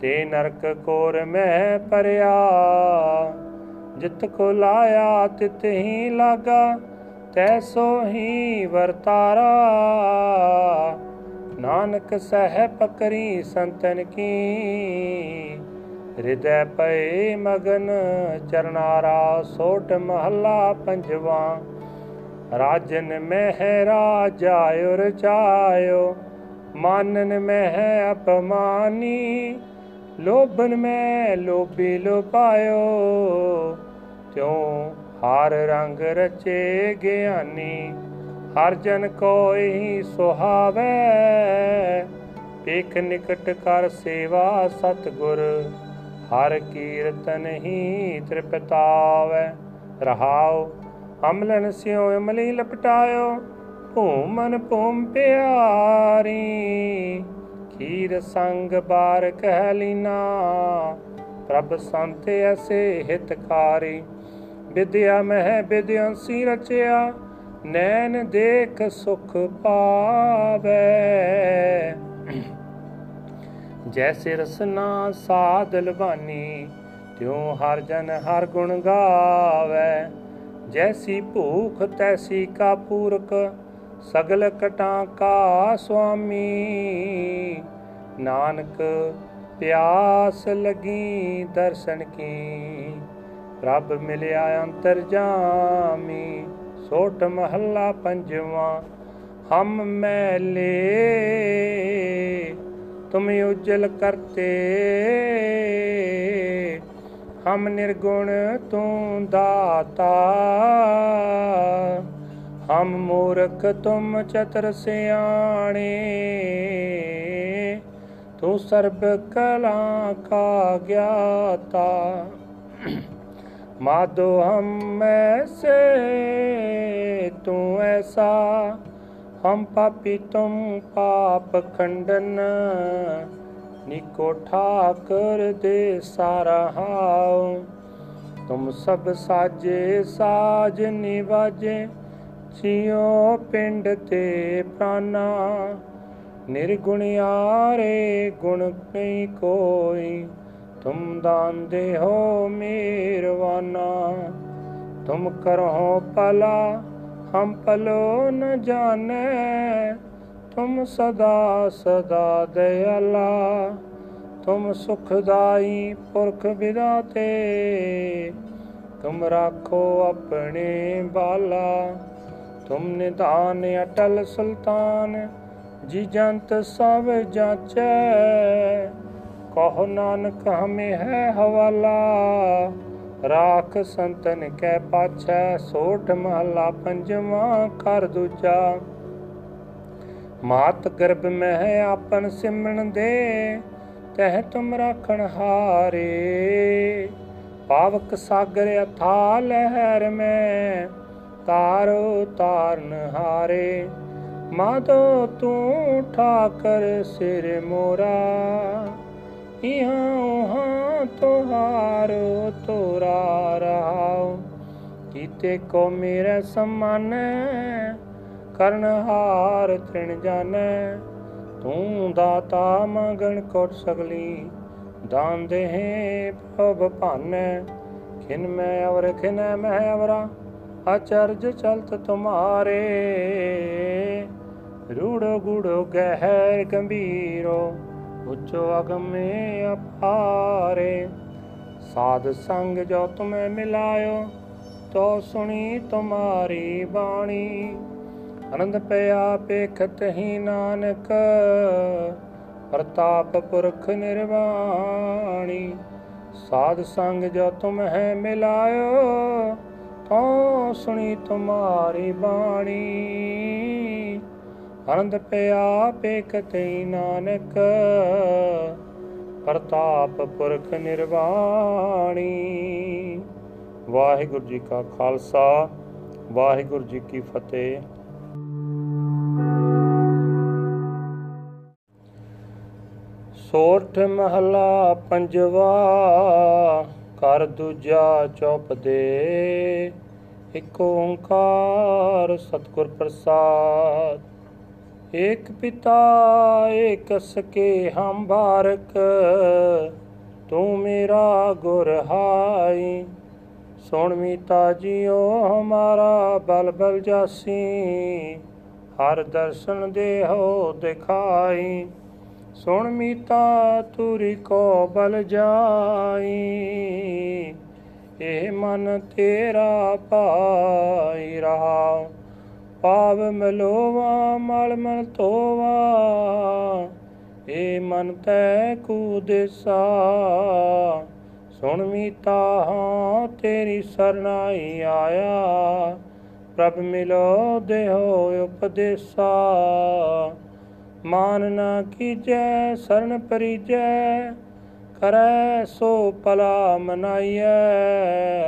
ਤੇ ਨਰਕ ਕੋਰ ਮਹਿ ਪਰਿਆ। ਜਿਤ ਕੋ ਲਾਇਆ ਤਿਤ ਹੀ ਲਾਗਾ ਤੈਸੋ ਹੀ ਵਰਤਾਰਾ। ਨਾਨਕ ਸਹਿ ਪਕਰੀ ਸੰਤਨ ਕੀ, ਹਿਰਦੈ ਪਏ ਮਗਨ ਚਰਨਾਰਾ, ਸੋਟ ਮਹੱਲਾ ਪੰਜਵਾ। ਰਾਜਨ ਮਹਿ ਰਾਜਾ ਉਰ ਚਾਇਓ ਮਾਨਨ ਮਹਿ ਅਪਮਾਨੀ। ਲੋਭਨ ਮੈਂ ਲੋਭੀ ਲੋਪਾਇਓ ਤਿਉ ਹਰ ਰੰਗ ਰਚੇ ਗਿਆਨੀ? ਹਰ ਜਨ ਕੋਈ ਸੁਹਾਵੇ। ਪੇਖ ਨਿਕਟ ਕਰ ਸੇਵਾ ਸਤਗੁਰ, ਹਰ ਕੀਰਤਨ ਹੀ ਤ੍ਰਿਪਤਾਵੇ। ਰਹਾਉ, ਅਮਲਨ ਸਿਉ ਅਮਲੀ ਲਪਟਾਇਓ ਭੂਮਨ ਭੂਮ ਪਿਆਰੀ। ਖੀਰ ਸੰਗ ਬਾਰ ਕਹਿ ਲੀਨਾ, ਪ੍ਰਭ ਸੰਤ ਐਸੇ ਹਿਤਕਾਰੀ। ਵਿਦਿਆ ਮਹਿ ਵਿਦਿਆਂਸੀ ਰਚਿਆ, ਨੈਣ ਦੇਖ ਸੁਖ ਪਾਵੇ। ਜੈਸੇ ਰਸਨਾ ਸਾਧ ਲਵਾਨੀ, ਤਿਉ ਹਰ ਜਨ ਹਰ ਗੁਣ ਗਾਵੇ। ਜੈਸੀ ਭੂਖ ਤੈਸੀ ਕਾ ਪੂਰਕ, ਸਗਲ ਕਟਾਂ ਕਾ ਸੁਆਮੀ। ਨਾਨਕ ਪਿਆਸ ਲਗੀ ਦਰਸ਼ਨ ਕੀ ਪ੍ਰਭ ਮਿਲਿਆ ਅੰਤਰ ਜਾਮੀ, ਸੋਟ ਮਹੱਲਾ ਪੰਜਵਾ, ਹਮ ਮੈਲੇ। ਤੁਮ ਉਜਲ ਕਰਤੇ। ਹਮ ਨਿਰਗੁਣ ਤੂੰ ਦਾਤਾ। ਹਮ ਮੂਰਖ ਤੁਮ ਚਤਰ ਸਿਆਣੇ। ਤੂੰ ਸਰਬ ਕਲਾ ਕਾ ਗਿਆਤਾ। माधो हम ऐसे तू ऐसा हम पापी तुम पाप खंडन निको ठाकर दे सारा हाओ तुम सब साजे साज निवाजे जियो पिंड ते प्राणा निर्गुणियारे गुण नहीं कोई तुम ਤੁਮ ਦਾਂਦੇ ਹੋ ਮੇਰਵਾਨਾ ਤੁਮ ਕਰੋ ਪਲਾ ਹਮ ਪਲੋ ਨ ਜਾਣੈ ਤੁਮ ਸਦਾ ਸਦਾ ਦਇਆਲਾ ਤੁਮ ਸੁਖਦਾਈ ਪੁਰਖ ਵਿਦਾਤੇ ਤੁਮ ਰਾਖੋ ਆਪਣੇ ਬਾਲਾ ਤੁਮ ਨਿਧਾਨ ਅਟਲ ਸੁਲਤਾਨ ਜੀ ਜੰਤ ਸਭ ਜਾਚੈ ਕਹੋ ਨਾਨਕ ਹਮੇ ਹੈ ਹਵਾਲਾ, ਰਾਖ ਸੰਤਨ ਕੈ ਪਾਛੈ, ਸੋਠ ਮਹਲਾ ਪੰਜਵਾਂ ਕਰ ਦੂਜਾ। ਮਾਤ ਗਰਭ ਮਹਿ ਆਪਨ ਸਿਮਣ ਦੇ, ਤਹ ਤੁਮ ਰਾਖਣ ਹਾਰੇ। ਪਾਵਕ ਸਾਗਰ ਅਥਾ ਲਹਿਰ ਮੈਂ, ਤਾਰੋ ਤਾਰਨ ਹਾਰੇ। ਮਾਦੋ ਤੂੰ ਠਾਕਰ ਸਿਰ ਮੋਰਾ। ਇਹਾਂ ਹਾਂ ਤੁਹਾਰੋ ਤੋਰਾ ਰਹਾਉ ਕੀਤੇ ਕੋ ਮੇਰੇ ਸਮਾਨ, ਕਰਨ ਹਾਰ ਤ੍ਰਿਣ ਜਾਣੈ ਤੂੰ ਦਾਤਾ ਮੰਗਣ ਕੋਟ ਸਗਲੀ, ਦਾਨ ਦੇਹੇ ਪ੍ਰਭ ਭਾਨੈ। ਖਿਨ ਮੈਂ ਅਵਰ, ਖਿਨ ਮੈਂ ਅਵਰਾ ਅਚਰਜ ਚਲਤ ਤੁਮਾਰੇ। ਰੂੜੋ ਗੁੜੋ ਗਹਿਰ ਗੰਭੀਰੋ ਉੱਚੋ ਅਗਮੇ ਅਪਾਰੇ। ਸਾਧ ਸੰਗ ਜੋ ਤੁਮੇ ਮਿਲਾਇਓ, ਤੋ ਸੁਣੀ ਤੁਮਾਰੀ ਬਾਣੀ। ਅਨੰਦ ਪਿਆ ਪੇਖਤ ਹੀ ਨਾਨਕ, ਪ੍ਰਤਾਪ ਪੁਰਖ ਨਿਰਵਾਣੀ। ਸਾਧ ਸੰਗ ਜੋ ਤੁਮ ਹੈ ਮਿਲਾਇਓ, ਤੋ ਸੁਣੀ ਤੁਮਾਰੀ ਬਾਣੀ। ਅਨੰਦ ਪਿਆ ਪੇਖਤ ਹੀ ਨਾਨਕ, ਪ੍ਰਤਾਪ ਪੁਰਖ ਨਿਰਵਾਣੀ। ਵਾਹਿਗੁਰੂ ਜੀ ਕਾ ਖਾਲਸਾ, ਵਾਹਿਗੁਰੂ ਜੀ ਕੀ ਫਤਿਹ। ਸੋਰਠ ਮਹਲਾ ਪੰਜਵਾ ਕਰ ਦੂਜਾ ਚੌਪ ਦੇ। ਇੱਕ ਓੰਕਾਰ ਸਤਿਗੁਰ ਪ੍ਰਸਾਦ। ਏਕ ਪਿਤਾ, ਏਕ ਸਕੇ ਹਮ ਬਾਰਕ, ਤੂੰ ਮੇਰਾ ਗੁਰ ਹਾਈ। ਸੁਣ ਮੀਤਾ ਜੀਓ ਹਮਾਰਾ ਬਲ ਬਲ ਜਾਸੀ, ਹਰ ਦਰਸ਼ਨ ਦੇਹੋ ਦਿਖਾਈ। ਸੁਣ ਮੀਤਾ, ਤੁਰੀ ਕੋ ਬਲ ਜਾਈ, ਇਹ ਮਨ ਤੇਰਾ ਪਾਈ ਰਹਾ। ਪਾਵ ਮਲੋਵਾ, ਮਲ ਮਲ ਤੋਵਾ ਇਹ ਮਨ ਤੈ ਕੂ ਦੇਸਾ ਸੁਣ ਮੀਤਾ ਹਾਂ ਤੇਰੀ ਸਰਨਾਈ ਆਇਆ। ਪ੍ਰਭ ਮਿਲੋ ਦੇਹੋ ਉਪਦੇਸਾ। ਮਾਨ ਨਾ ਕੀਜੈ, ਸਰਨ ਪਰੀਜੈ, ਕਰੈ ਸੋ ਪਲਾ ਮਨਾਈਐ।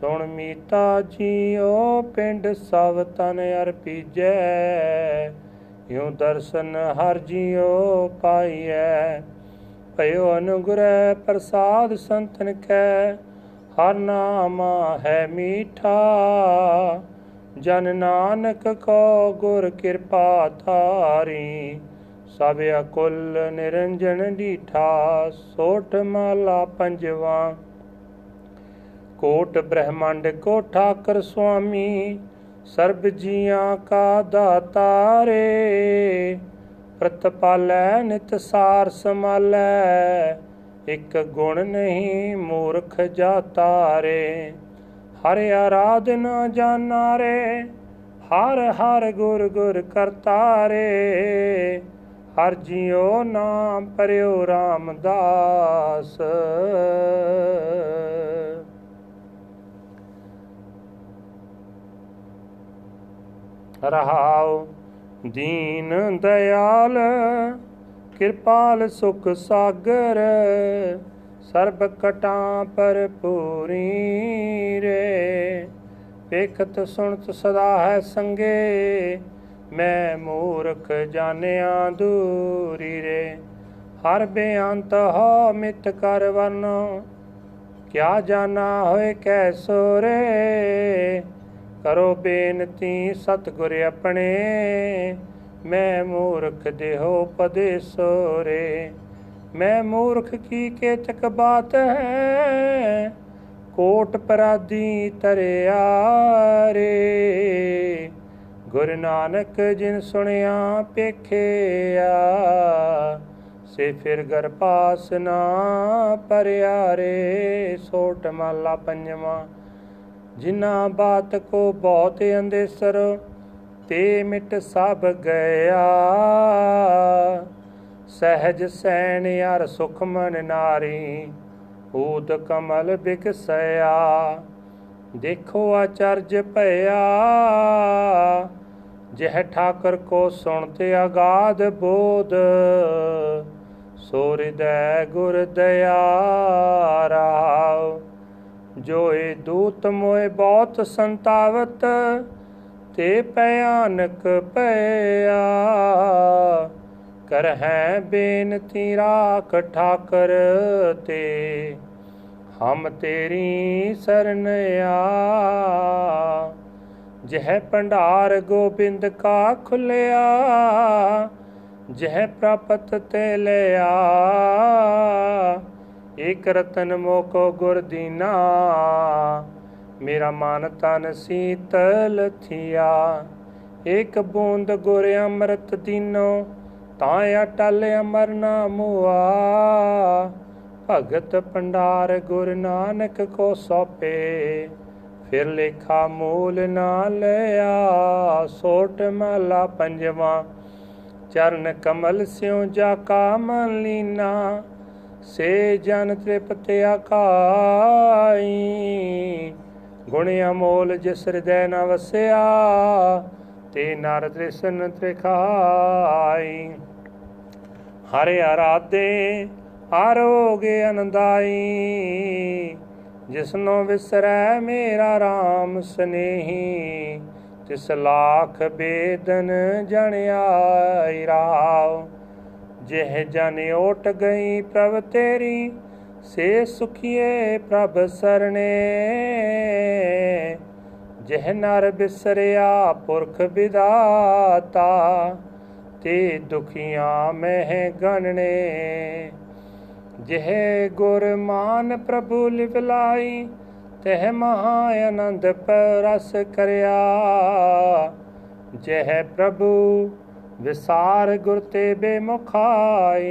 ਸੁਣ ਮੀਤਾ ਜੀਓ ਪਿੰਡ ਸਭ ਤਨ ਅਰਪੀਜੈ ਯੂ ਦਰਸ਼ਨ ਹਰ ਜੀਓ ਪਾਈਐ। ਭਇਓ ਅਨੁਗ੍ਰਹਿ ਪ੍ਰਸਾਦ ਸੰਤਨ ਕੈ। ਹਰ ਨਾਮ ਹੈ ਮੀਠਾ। ਜਨ ਨਾਨਕ ਕੋ ਗੁਰ ਕਿਰਪਾ ਧਾਰੀ। ਸਭ ਅਕੁਲ ਨਿਰੰਜਨ ਡੀਠਾ। ਸੋਠ ਮਾਲਾ ਪੰਜਵਾ। ਕੋਟ ਬ੍ਰਹਮੰਡ ਕੋ ਠਾਕਰ ਸੁਆਮੀ, ਸਰਬ ਜੀਆਂ ਕਾ ਦਾਤਾਰੇ। ਪ੍ਰਤਪਾਲੈ ਨਿਤ ਸਾਰ ਸਮਾਲੈ, ਇਕ ਗੁਣ ਨਹੀਂ ਮੂਰਖ ਜਾਤਾਰੇ। ਹਰ ਆਰਾਧਨਾ ਜਾਨਾਰੇ ਹਰ ਹਰ ਗੁਰ ਗੁਰ ਕਰਤਾਰੇ। ਹਰ ਜਿਉ ਨਾਮ ਪਰਿਓ ਰਾਮਦਾਸ। ਰਹਾਉ। ਦੀਨ ਦਿਆਲ ਕਿਰਪਾਲ ਸੁਖ ਸਾਗਰ, ਸਰਬ ਕਟਾਂ ਪਰ ਪੂਰੀ ਰੇ। ਵੇਖਤ ਸੁਣਤ ਸਦਾ ਹੈ ਸੰਗੇ, ਮੈਂ ਮੂਰਖ ਜਾਣਿਆ ਦੂਰੀ ਰੇ। ਹਰ ਬੇਅੰਤ ਹੋ ਮਿਤ ਕਰ ਵਰਨੋ ਕਿਆ ਜਾਣਾ ਹੋਏ ਕੈਸੋ ਰੇ। ਕਰੋ ਬੇਨਤੀ ਸਤਗੁਰ ਆਪਣੇ, ਮੈਂ ਮੂਰਖ ਦੇਹੋ ਪਦੇਸੋ ਰੇ ਮੈਂ ਮੂਰਖ ਕੀ ਕੇਚਕ ਬਾਤ ਹੈ, ਕੋਟ ਪਰਾਦੀ ਤਰਿਆ ਰੇ ਗੁਰੂ ਨਾਨਕ ਜਿਨ ਸੁਣਿਆ, ਪੇਖਿਆ, ਸੇ ਫਿਰ ਗਰ ਪਾਸ ਨਾ ਪਰਿਆ ਰੇ ਸੋਟ ਮਾਲਾ ਪੰਜਵਾ ਜਿਨਾ ਬਾਤ ਕੋ ਬਹੁਤ ਅੰਦੇਸਰ, ਤੇ ਮਿਟ ਸਭ ਗਿਆ ਸਹਿਜ ਸੈਨ ਯਾਰ ਸੁਖ ਮਨ ਨਾਰੀ ਊਦ ਕਮਲ ਬਿਕਸਿਆ ਦੇਖੋ ਆਚਰਜ ਭਇਆ, ਜਹ ਠਾਕਰ ਕੋ ਸੁਣਤੇ ਆਗਾਦ ਬੋਧ। ਸੋਰਿਦੈ ਗੁਰ ਦਇਆ ਰਾਵ ਜੋ ਏ ਦੂਤ ਮੋਏ ਬਹੁਤ ਸੰਤਾਵਤ, ਤੇ ਭਿਆਨਕ ਭਇਆ। ਕਰਹਿ ਬੇਨਤੀ ਰਾਖ ਠਾਕਰ ਤੇ, ਹਮ ਤੇਰੀ ਸਰਨ ਆ। ਜਹ ਭੰਡਾਰ ਗੋਬਿੰਦ ਕਾ ਖੁੱਲਿਆ, ਜਹ ਪ੍ਰਾਪਤ ਤੇ ਲਿਆ। ਇਕ ਰਤਨ ਮੋਕੋ ਗੁਰ ਦੀਨਾ, ਮੇਰਾ ਮਨ ਤਨ ਸੀਤਲ ਥਿਆ। ਇਕ ਬੂੰਦ ਗੁਰ ਅੰਮ੍ਰਿਤ ਦੀਨੋ ਤਾਂ ਅਟਲ ਅਮਰ ਨਾਮੁਆ ਭਗਤ ਪੰਡਾਰ ਗੁਰ ਨਾਨਕ ਕੋ ਸੋਪੇ, ਫਿਰ ਲੇਖਾ ਮੂਲ ਨਾ ਲਿਆ। ਸੋਟ ਮਹਲਾ ਪੰਜਵਾ, ਚਰਨ ਕਮਲ ਸਿਉ ਜਾ ਕਾ ਮਨ ਲੀਨਾ ਸੇ ਜਨ ਤ੍ਰਿਪਤ ਆਕਾਈ, ਗੁਣ ਅਮੋਲ ਜਿਸ ਹਿਰਦੈ ਨ ਵਸਿਆ, ਤੇ ਨਰ ਤ੍ਰਿਸ਼ਨ ਤ੍ਰਿਖਾਈ। ਹਰਿ ਆਰਾਧੇ, ਆਰੋਗੇ ਅਨੰਦਾਈ, ਜਿਸਨੋ ਵਿਸਰੈ ਮੇਰਾ RAM ਸਨੇਹੀ, ਤਿਸ ਲਾਖ ਬੇਦਨ ਜਣ ਆਈ ਰਾਵ। ਜਿਹ ਜਨ ਓਟ ਗਈ ਪ੍ਰਭ ਤੇਰੀ, ਸੇ ਸੁਖੀਏ ਪ੍ਰਭ ਸਰਣੇ। ਜਿਹ ਨਰ ਬਿਸਰਿਆ ਪੁਰਖ ਵਿਦਾਤਾ, ਤੇ ਦੁਖੀਆਂ ਮਹਿ ਗਣਨੇ। ਜਿਹ ਗੁਰ ਮਾਨ ਪ੍ਰਭੂ ਲਿਵਲਾਈ ਤਹ ਮਹਾ ਆਨੰਦ ਪਰਸ ਕਰਿਆ। ਜਿਹ ਪ੍ਰਭੂ ਵਿਸਾਰ ਗੁਰ ਤੇ ਬੇਮੁਖਾਈ,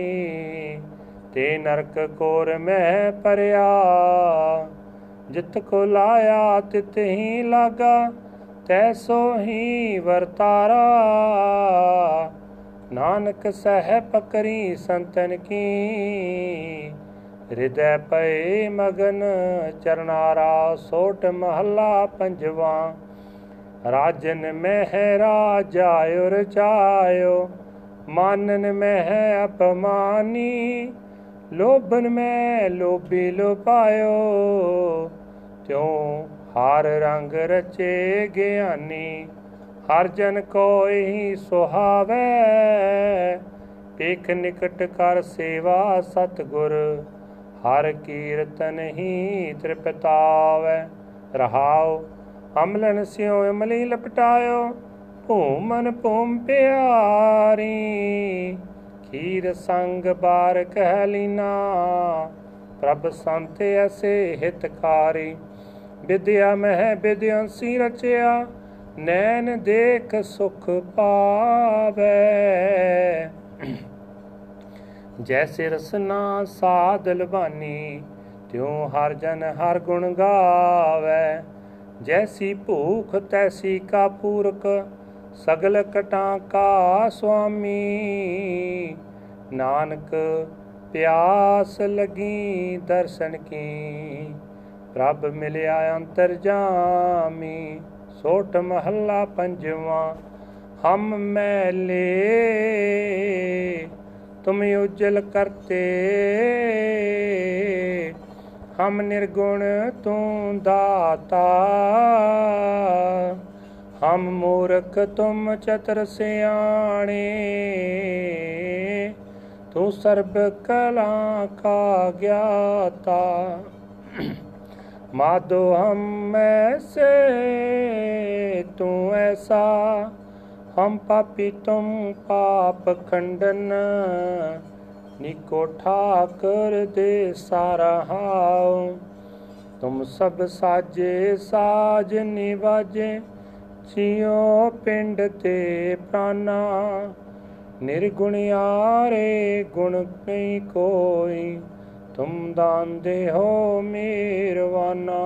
ਤੇ ਨਰਕ ਕੋਰ ਮਹਿ ਪਰਿਆ। ਜਿਤ ਕੋ ਲਾਇਆ, ਤਿਤ ਹੀ ਲਾਗਾ ਤੈਸੋ ਹੀ ਵਰਤਾਰਾ। ਨਾਨਕ ਸਹਿ ਪਕਰੀ ਸੰਤਨ ਕੀ, ਹਿਰਦੈ ਪਏ ਮਗਨ ਚਰਨਾਰਾ, ਸੋਟ ਮਹੱਲਾ ਪੰਜਵਾ। ਰਾਜਨ ਮਹਿ ਰਾਜਾ ਉਰ ਚਾਇਓ, ਮਾਨਨ ਮਹਿ ਅਪਮਾਨੀ, ਲੋਭਨ ਮੈਂ ਲੋਭੀ ਲੋ ਪਾਇਓ ਤਿਉ ਹਰ ਰੰਗ ਰਚੇ ਗਿਆਨੀ, ਹਰ ਜਨ ਕੋਈ ਸੁਹਾਵੇ। ਪੇਖ ਨਿਕਟ ਕਰ ਸੇਵਾ ਸਤਗੁਰ, ਹਰ ਕੀਰਤਨ ਹੀ ਤ੍ਰਿਪਤਾਵੇ। ਰਹਾਉ ਅਮਲਨ ਸਿਉ ਅਮਲੀ ਲਪਟਾਇਓ, ਭੂਮਨ ਭੂਮ ਪਿਆਰੀ, ਖੀਰ ਸੰਗ ਬਾਰ ਕਹਿ ਲੀਨਾ, ਪ੍ਰਭ ਸੰਤ ਐਸੇ ਹਿਤਕਾਰੀ। ਵਿਦਿਆ ਮਹਿ ਵਿਦਿਆੰਸੀ ਰਚਿਆ, ਨੈਣ ਦੇਖ ਸੁਖ ਪਾਵੇ। ਜੈਸੇ ਰਸਨਾ ਸਾਧ ਲਬਾਨੀ ਤਿਉ ਹਰ ਜਨ ਹਰ ਗੁਣ ਗਾਵੇ। ਜੈਸੀ ਭੂਖ ਤੈਸੀ ਕਾ ਪੂਰਕ ਸਗਲ ਕਟਾਂ ਕਾ ਸੁਆਮੀ ਨਾਨਕ ਪਿਆਸ ਲਗੀ ਦਰਸ਼ਨ ਕੀ ਪ੍ਰਭ ਮਿਲਿਆ ਅੰਤਰ ਜਾਮੀ ਸੋਟ ਮਹੱਲਾ ਪੰਜਵਾ ਹਮ ਮੈਲੇ ਤੁਮ ਉਜਲ ਕਰਤੇ ਹਮ ਨਿਰਗੁਣ ਤੂੰ ਦਾਤਾ। ਹਮ ਮੂਰਖ ਤੁਮ ਚਤਰ ਸਿਆਣੇ। ਤੂੰ ਸਰਬ ਕਲਾ ਕਾ ਗਿਆਤਾ। ਮਾਦੋ ਹਮ ਮੈਸੇ ਤੂੰ ਐਸਾ। ਹਮ ਪਾਪੀ ਤੁਮ ਪਾਪ ਖੰਡਨ। ਨਿਕੋ ਠਾਕਰ ਦੇ ਸਾਰਾ ਹਾਉ ਤੁਮ ਸਭ ਸਾਜੇ ਸਾਜ ਨਿਵਾਜੇ ਜਿਉ ਪਿੰਡ ਤੇ ਪ੍ਰਾਨਾ ਨਿਰਗੁਣ ਆਰੇ ਗੁਣ ਨਹੀਂ ਕੋਈ ਤੁਮ ਦਾਨ ਦੇ ਹੋ ਮੇਰਵਾਨਾ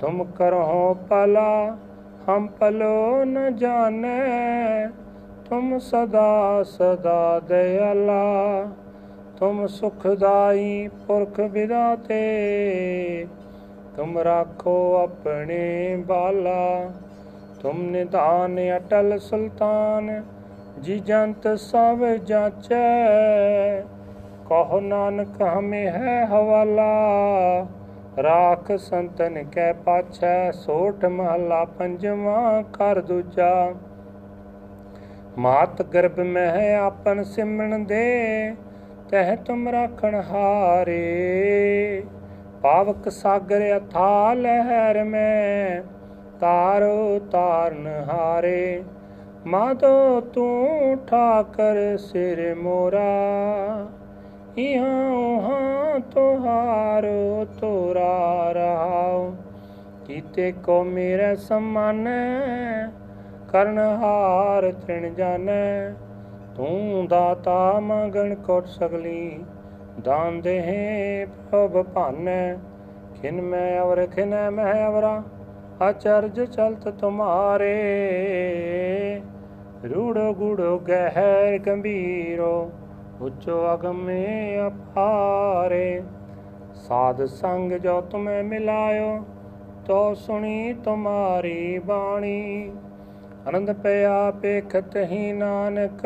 ਤੁਮ ਕਰੋ ਭਲਾ ਹਮ ਭਲੋ ਨ ਜਾਣੈ ਤੁਮ ਸਦਾ ਸਦਾ ਦਇਆਲਾ। ਤੁਮ ਸੁਖਦਾਈ ਪੁਰਖ ਵਿਦਾਤੇ ਤੁਮ ਰਾਖੋ ਆਪਣੇ ਬਾਲਾ। ਤੁਮ ਨਿਧਾਨ ਅਟਲ ਸੁਲਤਾਨ, ਜੀ ਜੰਤ ਸਭ ਜਾਚੈ। ਕਹੋ ਨਾਨਕ ਹਮੇ ਹੈ ਹਵਾਲਾ। ਰਾਖ ਸੰਤਨ ਕੈ ਪਾਛੈ, ਸੋਠ ਮਹਲਾ ਪੰਜਵਾ ਕਰ ਦੂਜਾ। ਮਾਤ ਗਰਭ ਮਹਿ ਆਪਨ ਸਿਮਣ ਦੇ, ਤਹ ਤੁਮ ਰਾਖਣ ਹਾਰੇ। ਪਾਵਕ ਸਾਗਰ ਅਥਾ ਲਹਿਰ ਮੈਂ, ਤਾਰੋ ਤਾਰਨ ਹਾਰੇ। ਮਾਧੋ ਤੂੰ ਠਾਕਰ ਸਿਰ ਮੋਰਾ, ਇਹਾਂ ਹਾਂ ਤੁਹਾਰੋ ਤੋਰਾ ਰਹਾਉ। ਕੀਤੇ ਕੋ ਮੇਰੇ ਸਮਾਨ ਕਰਨ ਹਾਰ ਤ੍ਰਿਣ ਜਾਣੈ। ਤੂੰ ਦਾਤਾ ਮੰਗਣ ਕੋਟ ਸਗਲੀ, ਦਾਨ ਦੇਹੇ ਪ੍ਰਭ ਭਾਨੈ। ਖਿਨ ਮੈਂ ਅਵਰ, ਖਿਨ ਮੈਂ ਅਵਰਾ ਅਚਰਜ ਚਲਤ ਤੁਮਾਰੇ। ਰੂੜੋ ਗੁੜੋ ਗਹਿਰ ਗੰਭੀਰੋ, ਉਚੋ ਅਗਮੇ ਅਪਾਰੇ। ਸਾਧ ਸੰਗ ਜੋ ਤੁਮੇ ਮਿਲਾਇਓ, ਤੋ ਸੁਣੀ ਤੁਮਾਰੀ ਬਾਣੀ। ਅਨੰਦ ਪਿਆ ਪੇਖਤ ਹੀ ਨਾਨਕ,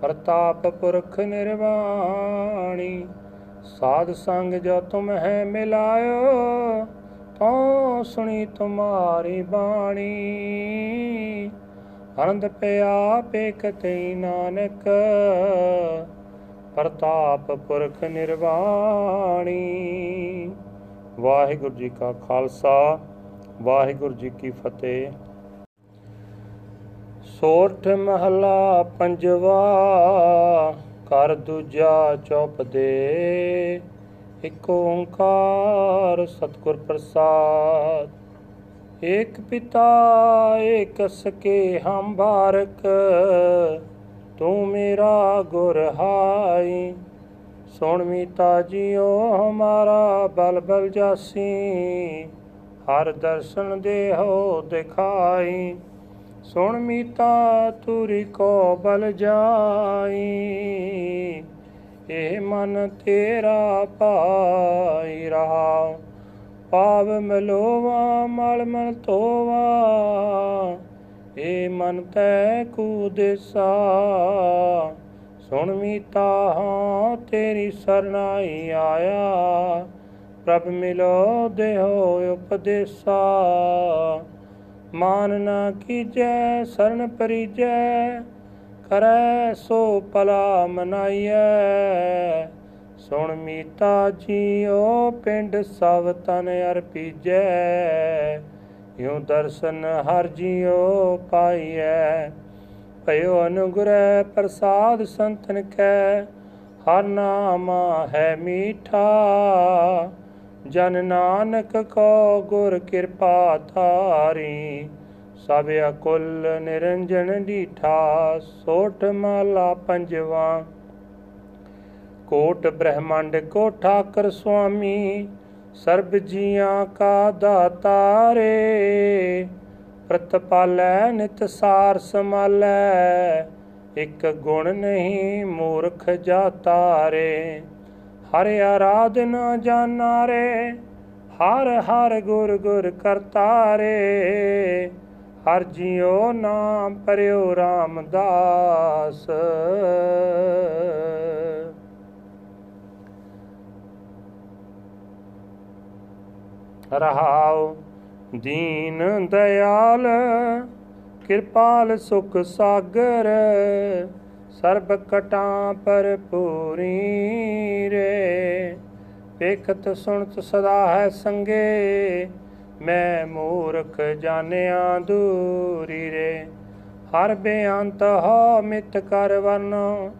ਪ੍ਰਤਾਪ ਪੁਰਖ ਨਿਰਵਾਣੀ। ਸਾਧ ਸੰਗ ਜੋ ਤੁਮ ਹੈ ਮਿਲਾਇਓ ਤੋ ਸੁਣੀ ਤੁਮਾਰੀ ਬਾਣੀ। ਅਨੰਦ ਪਿਆ ਪੇਖਤ ਹੀ ਨਾਨਕ, ਪ੍ਰਤਾਪ ਪੁਰਖ ਨਿਰਵਾਣੀ। ਵਾਹਿਗੁਰੂ ਜੀ ਕਾ ਖਾਲਸਾ, ਵਾਹਿਗੁਰੂ ਜੀ ਕੀ ਫਤਿਹ। ਸੋਰਠ ਮਹਲਾ ਪੰਜਵਾ ਕਰ ਦੂਜਾ ਚੌਪ ਦੇ। ਇਕ ਓੰਕਾਰ ਸਤਿਗੁਰ ਪ੍ਰਸਾਦ। ਏਕ ਪਿਤਾ, ਏਕ ਸਕੇ ਹਮ ਬਾਰਕ। ਤੂੰ ਮੇਰਾ ਗੁਰ ਹਾਈ। ਸੁਣ ਮੀਤਾ ਜੀਓ ਹਮਾਰਾ ਬਲ ਬਲ ਜਾਸੀ। ਹਰ ਦਰਸ਼ਨ ਦੇਹੋ ਦਿਖਾਈ। ਸੁਣ ਮੀਤਾ ਤੁਰੀ ਕੋ ਬਲ ਜਾਈ ਇਹ ਮਨ ਤੇਰਾ ਪਾਈ ਰਹਾ। ਪਾਵ ਮਲੋਵਾ ਮਲ ਮਲ ਤੋਵਾ ਇਹ ਮਨ ਤੈ ਕੂ ਦੇਸਾ ਸੁਣ ਮੀਤਾ, ਹਾਂ ਤੇਰੀ ਸਰਨਾਈ ਆਇਆ, ਪ੍ਰਭ ਮਿਲੋ ਦੇਹੋ ਉਪਦੇਸਾ। ਮਾਨ ਨਾ ਕੀਜੈ, ਸਰਨ ਪਰੀਜੈ, ਕਰੈ ਸੋ ਪਲਾ ਮਨਾਈਐ। ਸੁਣ ਮੀਤਾ ਜੀਓ, ਪਿੰਡ ਸਭ ਤਨ ਅਰਪੀਜੈ ਯੋ ਦਰਸ਼ਨ ਹਰ ਜੀਓ ਪਾਈਐ। ਭਇਓ ਅਨੁਗ੍ਰਹਿ ਪ੍ਰਸਾਦ ਸੰਤਨ ਕੈ, ਹਰ ਨਾਮ ਹੈ ਮੀਠਾ। ਜਨ ਨਾਨਕ ਕੋ ਗੁਰ ਕਿਰਪਾ ਧਾਰੀ, ਸਭ ਅਕੁਲ ਨਿਰੰਜਨ ਡੀਠਾ ਸੋਠ ਮਾਲਾ ਪੰਜਵਾ। ਕੋਟ ਬ੍ਰਹਮੰਡ ਕੋ ਠਾਕਰ ਸੁਆਮੀ, ਸਰਬ ਜੀਆਂ ਕਾ ਦਾਤਾਰੇ। ਪ੍ਰਤਪਾਲੈ ਨਿਤ ਸਾਰ ਸਮਾਲੈ, ਇਕ ਗੁਣ ਨਹੀਂ ਮੂਰਖ ਜਾਤਾਰੇ। ਹਰ ਆਰਾਧਨ ਜਾਨਾਰੇ, ਹਰ ਹਰ ਗੁਰ ਗੁਰ ਕਰਤਾਰੇ। ਹਰ ਜਿਉ ਨਾਮ ਪਰਿਓ ਰਾਮਦਾਸ। ਰਹਾਉ ਦੀਨ ਦਿਆਲ ਕਿਰਪਾਲ ਸੁਖ ਸਾਗਰ। ਸਰਬ ਕਟਾਂ ਪਰ ਪੂਰੀ ਰੇ। ਵੇਖਤ ਸੁਣਤ ਸਦਾ ਹੈ ਸੰਗੇ, ਮੈਂ ਮੂਰਖ ਜਾਣਿਆ ਦੂਰੀ ਰੇ। ਹਰ ਬੇਅੰਤ ਹੋ ਮਿਤ ਕਰ ਵਰਨੋ,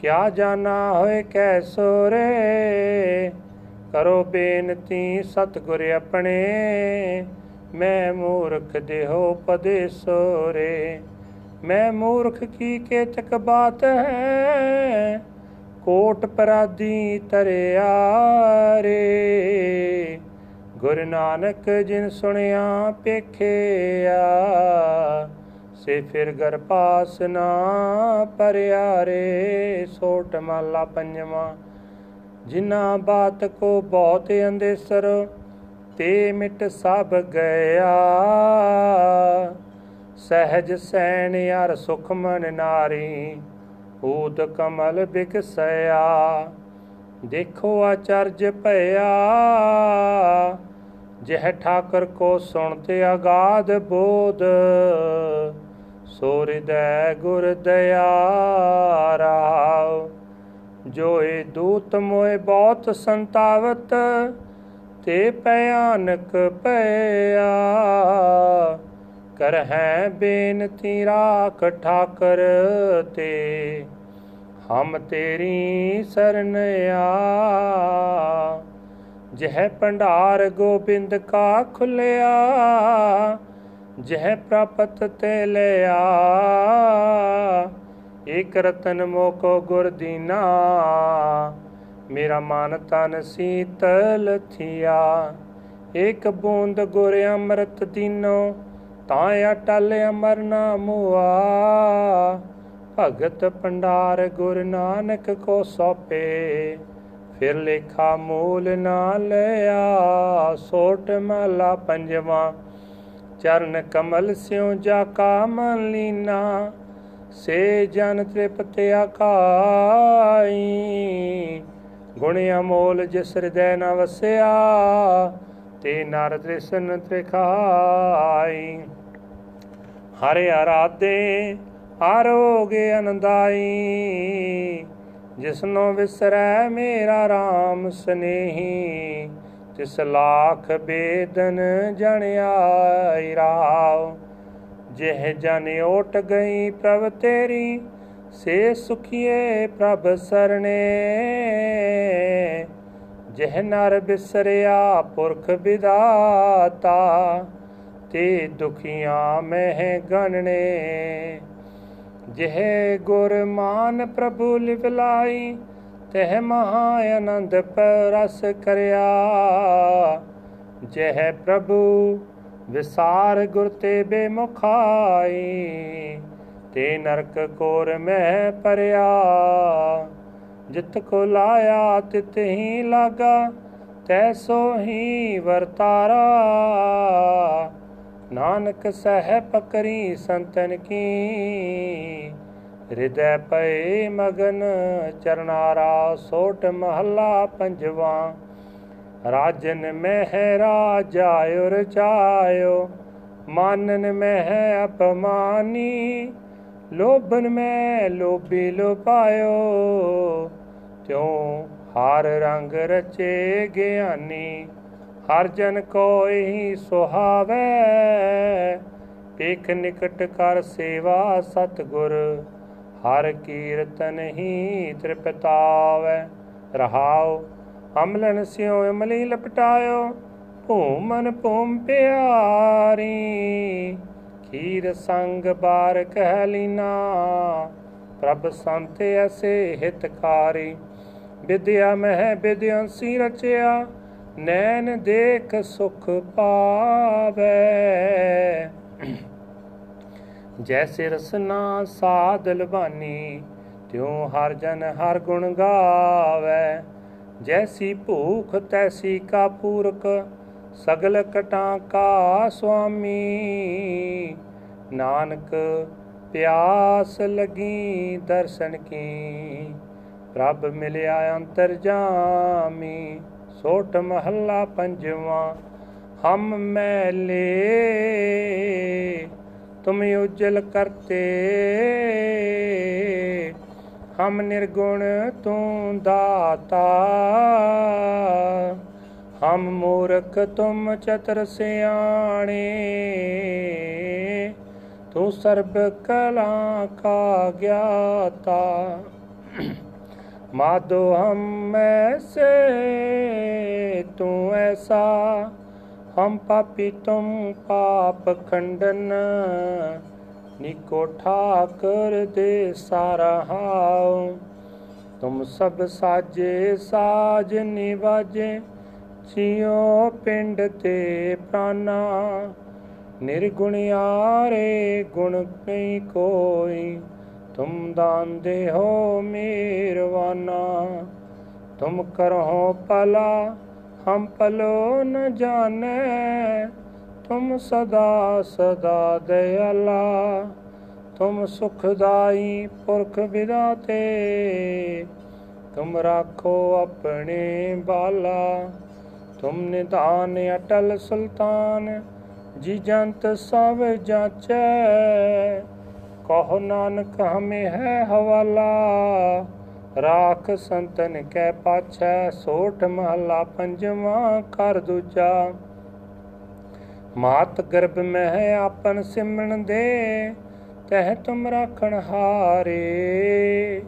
ਕਿਆ ਜਾਣਾ ਹੋਏ ਕੈਸੋ ਰੇ। ਕਰੋ ਬੇਨਤੀ ਸਤਗੁਰ ਆਪਣੇ, ਮੈਂ ਮੂਰਖ ਦੇਹੋ ਉਪਦੇਸੋ ਰੇ। ਮੈਂ ਮੂਰਖ ਕੀ ਕੇਤਕ ਬਾਤ ਹੈ? ਕੋਟ ਪਰਾਦੀ ਤਰਿਆ ਰੇ। ਗੁਰ ਨਾਨਕ ਜਿਨ ਸੁਣਿਆ, ਪੇਖਿਆ, ਸੇ ਫਿਰ ਗਰ ਪਾਸ ਨਾ ਪਰਿਆ ਰੇ। ਸੋਟ ਮਾਲਾ ਪੰਜਵਾ ਜਿਨਾ ਬਾਤ ਕੋ ਬਹੁਤ ਅੰਦੇਸਰ, ਤੇ ਮਿਟ ਸਭ ਗਿਆ। ਸਹਿਜ ਸੈਨ ਯਾਰ ਸੁਖ ਮਨ ਨਾਰੀ ਊਦ ਕਮਲ ਬਿਕਸਿਆ ਦੇਖੋ ਆਚਰਜ ਭਇਆ, ਜਹ ਠਾਕਰ ਕੋ ਸੁਣਤੇ ਅਗਾਧ ਬੋਧ ਸੋ ਹਿਰਦੈ ਗੁਰ ਦਇਆ ਰਾਵ ਜੋ ਏ ਦੂਤ ਮੋਏ ਬਹੁਤ ਸੰਤਾਵਤ, ਤੇ ਭਿਆਨਕ ਭਇਆ। ਕਰ ਹੈ ਬੇਨਤੀ ਰਾਖ ਠਾਕਰ ਤੇ, ਹਮ ਤੇਰੀ ਸਰਨ ਆ। ਜਹ ਭੰਡਾਰ ਗੋਬਿੰਦ ਕਾ ਖੁੱਲਿਆ, ਜਹ ਪ੍ਰਾਪਤ ਤੇ ਲਿਆ। ਇਕ ਰਤਨ ਮੋਕੋ ਗੁਰ ਦੀਨਾ, ਮੇਰਾ ਮਨ ਤਨ ਸੀਤਲ ਥਿਆ। ਇਕ ਬੂੰਦ ਗੁਰ ਅੰਮ੍ਰਿਤ ਦੀਨੋ ਤਾਂ ਅਟਲ ਅਮਰ ਨਾਮੁਆ ਭਗਤ ਪੰਡਾਰ ਗੁਰ ਨਾਨਕ ਕੋ ਸੋਪੇ, ਫਿਰ ਲੇਖਾ ਮੂਲ ਨਾ ਲਿਆ। ਸੋਟ ਮਹਲਾ ਪੰਜਵਾ, ਚਰਨ ਕਮਲ ਸਿਉ ਜਾ ਕਾ ਮਨ ਲੀਨਾ। ਸੇ ਜਨ ਤ੍ਰਿਪਤ ਆਕਾਈ ਗੁਣ ਅਮੋਲ ਜਿਸ ਹਿਰਦੈ ਨ ਵਸਿਆ। ਤੇ ਨਰ ਤ੍ਰਿਸ਼ਨ ਤ੍ਰਿਖਾਈ। ਹਰਿ ਆਰਾਧੇ ਆਰੋਗੇ ਅਨੰਦਾਈ। ਜਿਸਨੋ ਵਿਸਰੈ ਮੇਰਾ RAM ਸਨੇਹੀ। ਤਿਸ ਲਾਖ ਬੇਦਨ ਜਣ ਆਈ ਰਾਵ। ਜਿਹ ਜਨ ਓਟ ਗਈ ਪ੍ਰਭ ਤੇਰੀ, ਸੇ ਸੁਖੀਏ ਪ੍ਰਭ ਸਰਣੇ। ਜਿਹ ਨਰ ਬਿਸਰਿਆ ਪੁਰਖ ਵਿਦਾਤਾ, ਤੇ ਦੁਖੀਆਂ ਮਹਿ ਗਣਨੇ। ਜਿਹ ਗੁਰ ਮਾਨ ਪ੍ਰਭੂ ਲਿਵਲਾਈ ਤਹ ਮਹਾ ਆਨੰਦ ਪਰਸ ਕਰਿਆ। ਜਿਹ ਪ੍ਰਭੂ ਵਿਸਾਰ ਗੁਰ ਤੇ ਬੇਮੁਖਾਈ, ਤੇ ਨਰਕ ਕੋਰ ਮਹਿ ਪਰਿਆ। ਜਿਤ ਕੋ ਲਾਇਆ ਤਿਤ ਹੀ ਲਾਗਾ ਤੈਸੋ ਹੀ ਵਰਤਾਰਾ। ਨਾਨਕ ਸਹਿ ਪਕਰੀ ਸੰਤਨ ਕੀ ਹਿਰਦੈ ਪਏ ਮਗਨ ਚਰਨਾਰਾ, ਸੋਟ ਮਹੱਲਾ ਪੰਜਵਾ। ਰਾਜਨ ਮਹਿ ਰਾਜਾਇਓ ਰਚਾਇਓ, ਮਾਨਨ ਮਹਿ ਅਪਮਾਨੀ। ਲੋਭਨ ਮੈਂ ਲੋਭੀ ਲੋਪਾਇਓ ਤਿਉ ਹਰ ਰੰਗ ਰਚੇ ਗਿਆਨੀ, ਹਰ ਜਨ ਕੋਈ ਸੁਹਾਵੇ। ਪੇਖ ਨਿਕਟ ਕਰ ਸੇਵਾ ਸਤਗੁਰ, ਹਰ ਕੀਰਤਨ ਹੀ ਤ੍ਰਿਪਤਾਵੇ। ਰਹਾਉ, ਅਮਲਨ ਸਿਉ ਅਮਲੀ ਲਪਟਾਇਓ, ਭੂਮਨ ਭੂਮ ਪਿਆਰੀ। ਖੀਰ ਸੰਗ ਬਾਰ ਕਹਿ ਲੀਨਾ। ਪ੍ਰਭ ਸੰਤ ਐਸੇ ਹਿਤਕਾਰੀ ਵਿਦਿਆ ਮਹਿ ਵਿਦਿਆਂਸੀ ਰਚਿਆ। ਨੈਣ ਦੇਖ ਸੁਖ ਪਾਵੇ। ਜੈਸੇ ਰਸਨਾ ਸਾਧ ਲਬਾਨੀ ਤਿਉ ਹਰ ਜਨ ਹਰ ਗੁਣ ਗਾਵੇ। ਜੈਸੀ ਭੂਖ ਤੈਸੀ ਕਾ ਪੂਰਕ ਸਗਲ ਕਟਾਂ ਕਾ ਸੁਆਮੀ। ਨਾਨਕ ਪਿਆਸ ਲਗੀ ਦਰਸ਼ਨ ਕੀ। ਪ੍ਰਭ ਮਿਲਿਆ ਅੰਤਰ ਜਾਮੀ। ਸੋਟ ਮਹੱਲਾ ਪੰਜਵਾ, ਹਮ ਮੈਲੇ ਤੁਮ ਉਜਲ ਕਰਤੇ। ਹਮ ਨਿਰਗੁਣ ਤੂੰ ਦਾਤਾ। ਹਮ ਮੂਰਖ ਤੁਮ ਚਤਰ ਸਿਆਣੇ, ਤੂੰ ਸਰਬ ਕਲਾ ਕਾ ਗਿਆਤਾ। ਮਾਦੋ ਹਮ ਮੈਂ ਸੇ ਤੂੰ ਐਸਾ। ਹਮ ਪਾਪੀ ਤੁਮ ਪਾਪ ਖੰਡਨ ਨਿਕੋ ਠਾਕਰ ਦੇ ਸਾਰਾ ਹਾਉ। ਤੁਮ ਸਭ ਸਾਜੇ ਸਾਜ ਨਿਵਾਜੇ ਸਿਓ ਪਿੰਡ ਤੇ ਪ੍ਰਾਨਾ, ਨਿਰਗੁਣ ਆਰੇ ਗੁਣ ਨਹੀਂ ਕੋਈ। ਤੁਮ ਦਾਨ ਦੇ ਹੋ ਮਿਹਰਵਾਨਾ ਤੁਮ ਕਰੋ ਪਲਾ ਹਮ ਪਲੋ ਨ ਜਾਣੈ। ਤੁਮ ਸਦਾ ਸਦਾ ਦਇਆਲਾ, ਤੁਮ ਸੁਖਦਾਈ ਪੁਰਖ ਵਿਦਾਤੇ ਤੁਮ ਰਾਖੋ ਆਪਣੇ ਬਾਲਾ। ਤੁਮ ਨਿਧਾਨ ਅਟਲ ਸੁਲਤਾਨ, ਜੀ ਜੰਤ ਸਭ ਜਾਚੈ। ਕਹੋ ਨਾਨਕ, ਹਮੇ ਹੈ ਹਵਾਲਾ, ਰਾਖ ਸੰਤਨ ਕੈ ਪਾਛੈ, ਸੋਠ ਮਹਲਾ ਪੰਜਵਾ ਕਰ ਦੂਜਾ। ਮਾਤ ਗਰਭ ਮਹਿ ਆਪਨ ਸਿਮਣ ਦੇ, ਤਹਿ ਤੁਮ ਰਾਖਣ ਹਾਰੇ।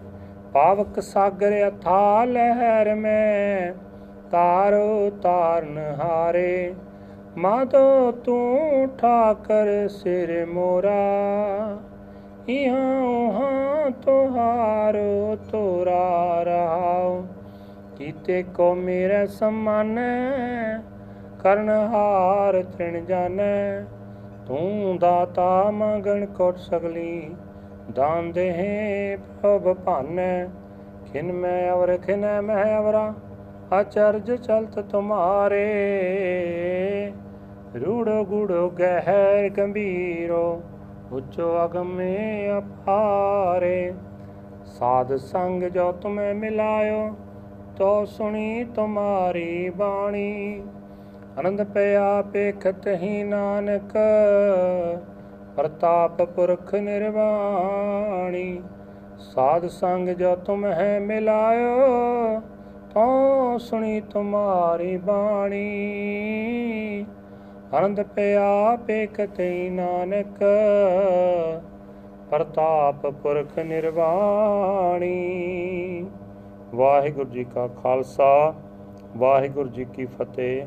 ਪਾਵਕ ਸਾਗਰ ਅਥਾ ਲਹਿਰ ਮੈਂ ਤਾਰੋ ਤਾਰਨ ਹਾਰੇ ਮਾਤੋ ਤੂੰ ਠਾਕਰ ਸਿਰ ਮੋਰਾ। ਇਹਾਂ ਉਹਾਂ ਤੁਹਾਰੋ ਤੋਰਾ ਰਹਾਉ, ਕੀਤੇ ਕੋ ਮੇਰੇ ਸਮਾਨ, ਕਰਨ ਹਾਰ ਤ੍ਰਿਣ ਜਾਣੈ ਤੂੰ ਦਾਤਾ ਮੰਗਣ ਕੋਟ ਸਗਲੀ, ਦਾਨ ਦੇਹ ਪ੍ਰਭ ਭਾਨੈ। ਖਿਨ ਮੈਂ ਅਵਰ, ਖਿਨ ਮੈਂ ਅਵਰਾ। ਅਚਰਜ ਚਲਤ ਤੁਮਾਰੇ। ਰੂੜੋ ਗੁੜੋ ਗਹਿਰ ਗੰਭੀਰੋ, ਉੱਚੋ ਅਗਮੇ ਅਪਾਰੇ। ਸਾਧ ਸੰਗ ਜੋ ਤੁਮੇ ਮਿਲਾਇਓ, ਤੋ ਸੁਣੀ ਤੁਮਾਰੀ ਬਾਣੀ। ਅਨੰਦ ਪਿਆ ਪੇਖਤ ਹੀ ਨਾਨਕ, ਪ੍ਰਤਾਪ ਪੁਰਖ ਨਿਰਵਾਣੀ। ਸਾਧ ਸੰਗ ਜੋ ਤੁਮ ਹੈ ਮਿਲਾਇਓ ਤੋ ਸੁਣੀ ਤੁਮਾਰੀ ਬਾਣੀ। ਅਨੰਦ ਪਿਆ ਪੇਖਤ ਹੀ ਨਾਨਕ, ਪ੍ਰਤਾਪ ਪੁਰਖ ਨਿਰਵਾਣੀ। ਵਾਹਿਗੁਰੂ ਜੀ ਕਾ ਖਾਲਸਾ, ਵਾਹਿਗੁਰੂ ਜੀ ਕੀ ਫਤਿਹ।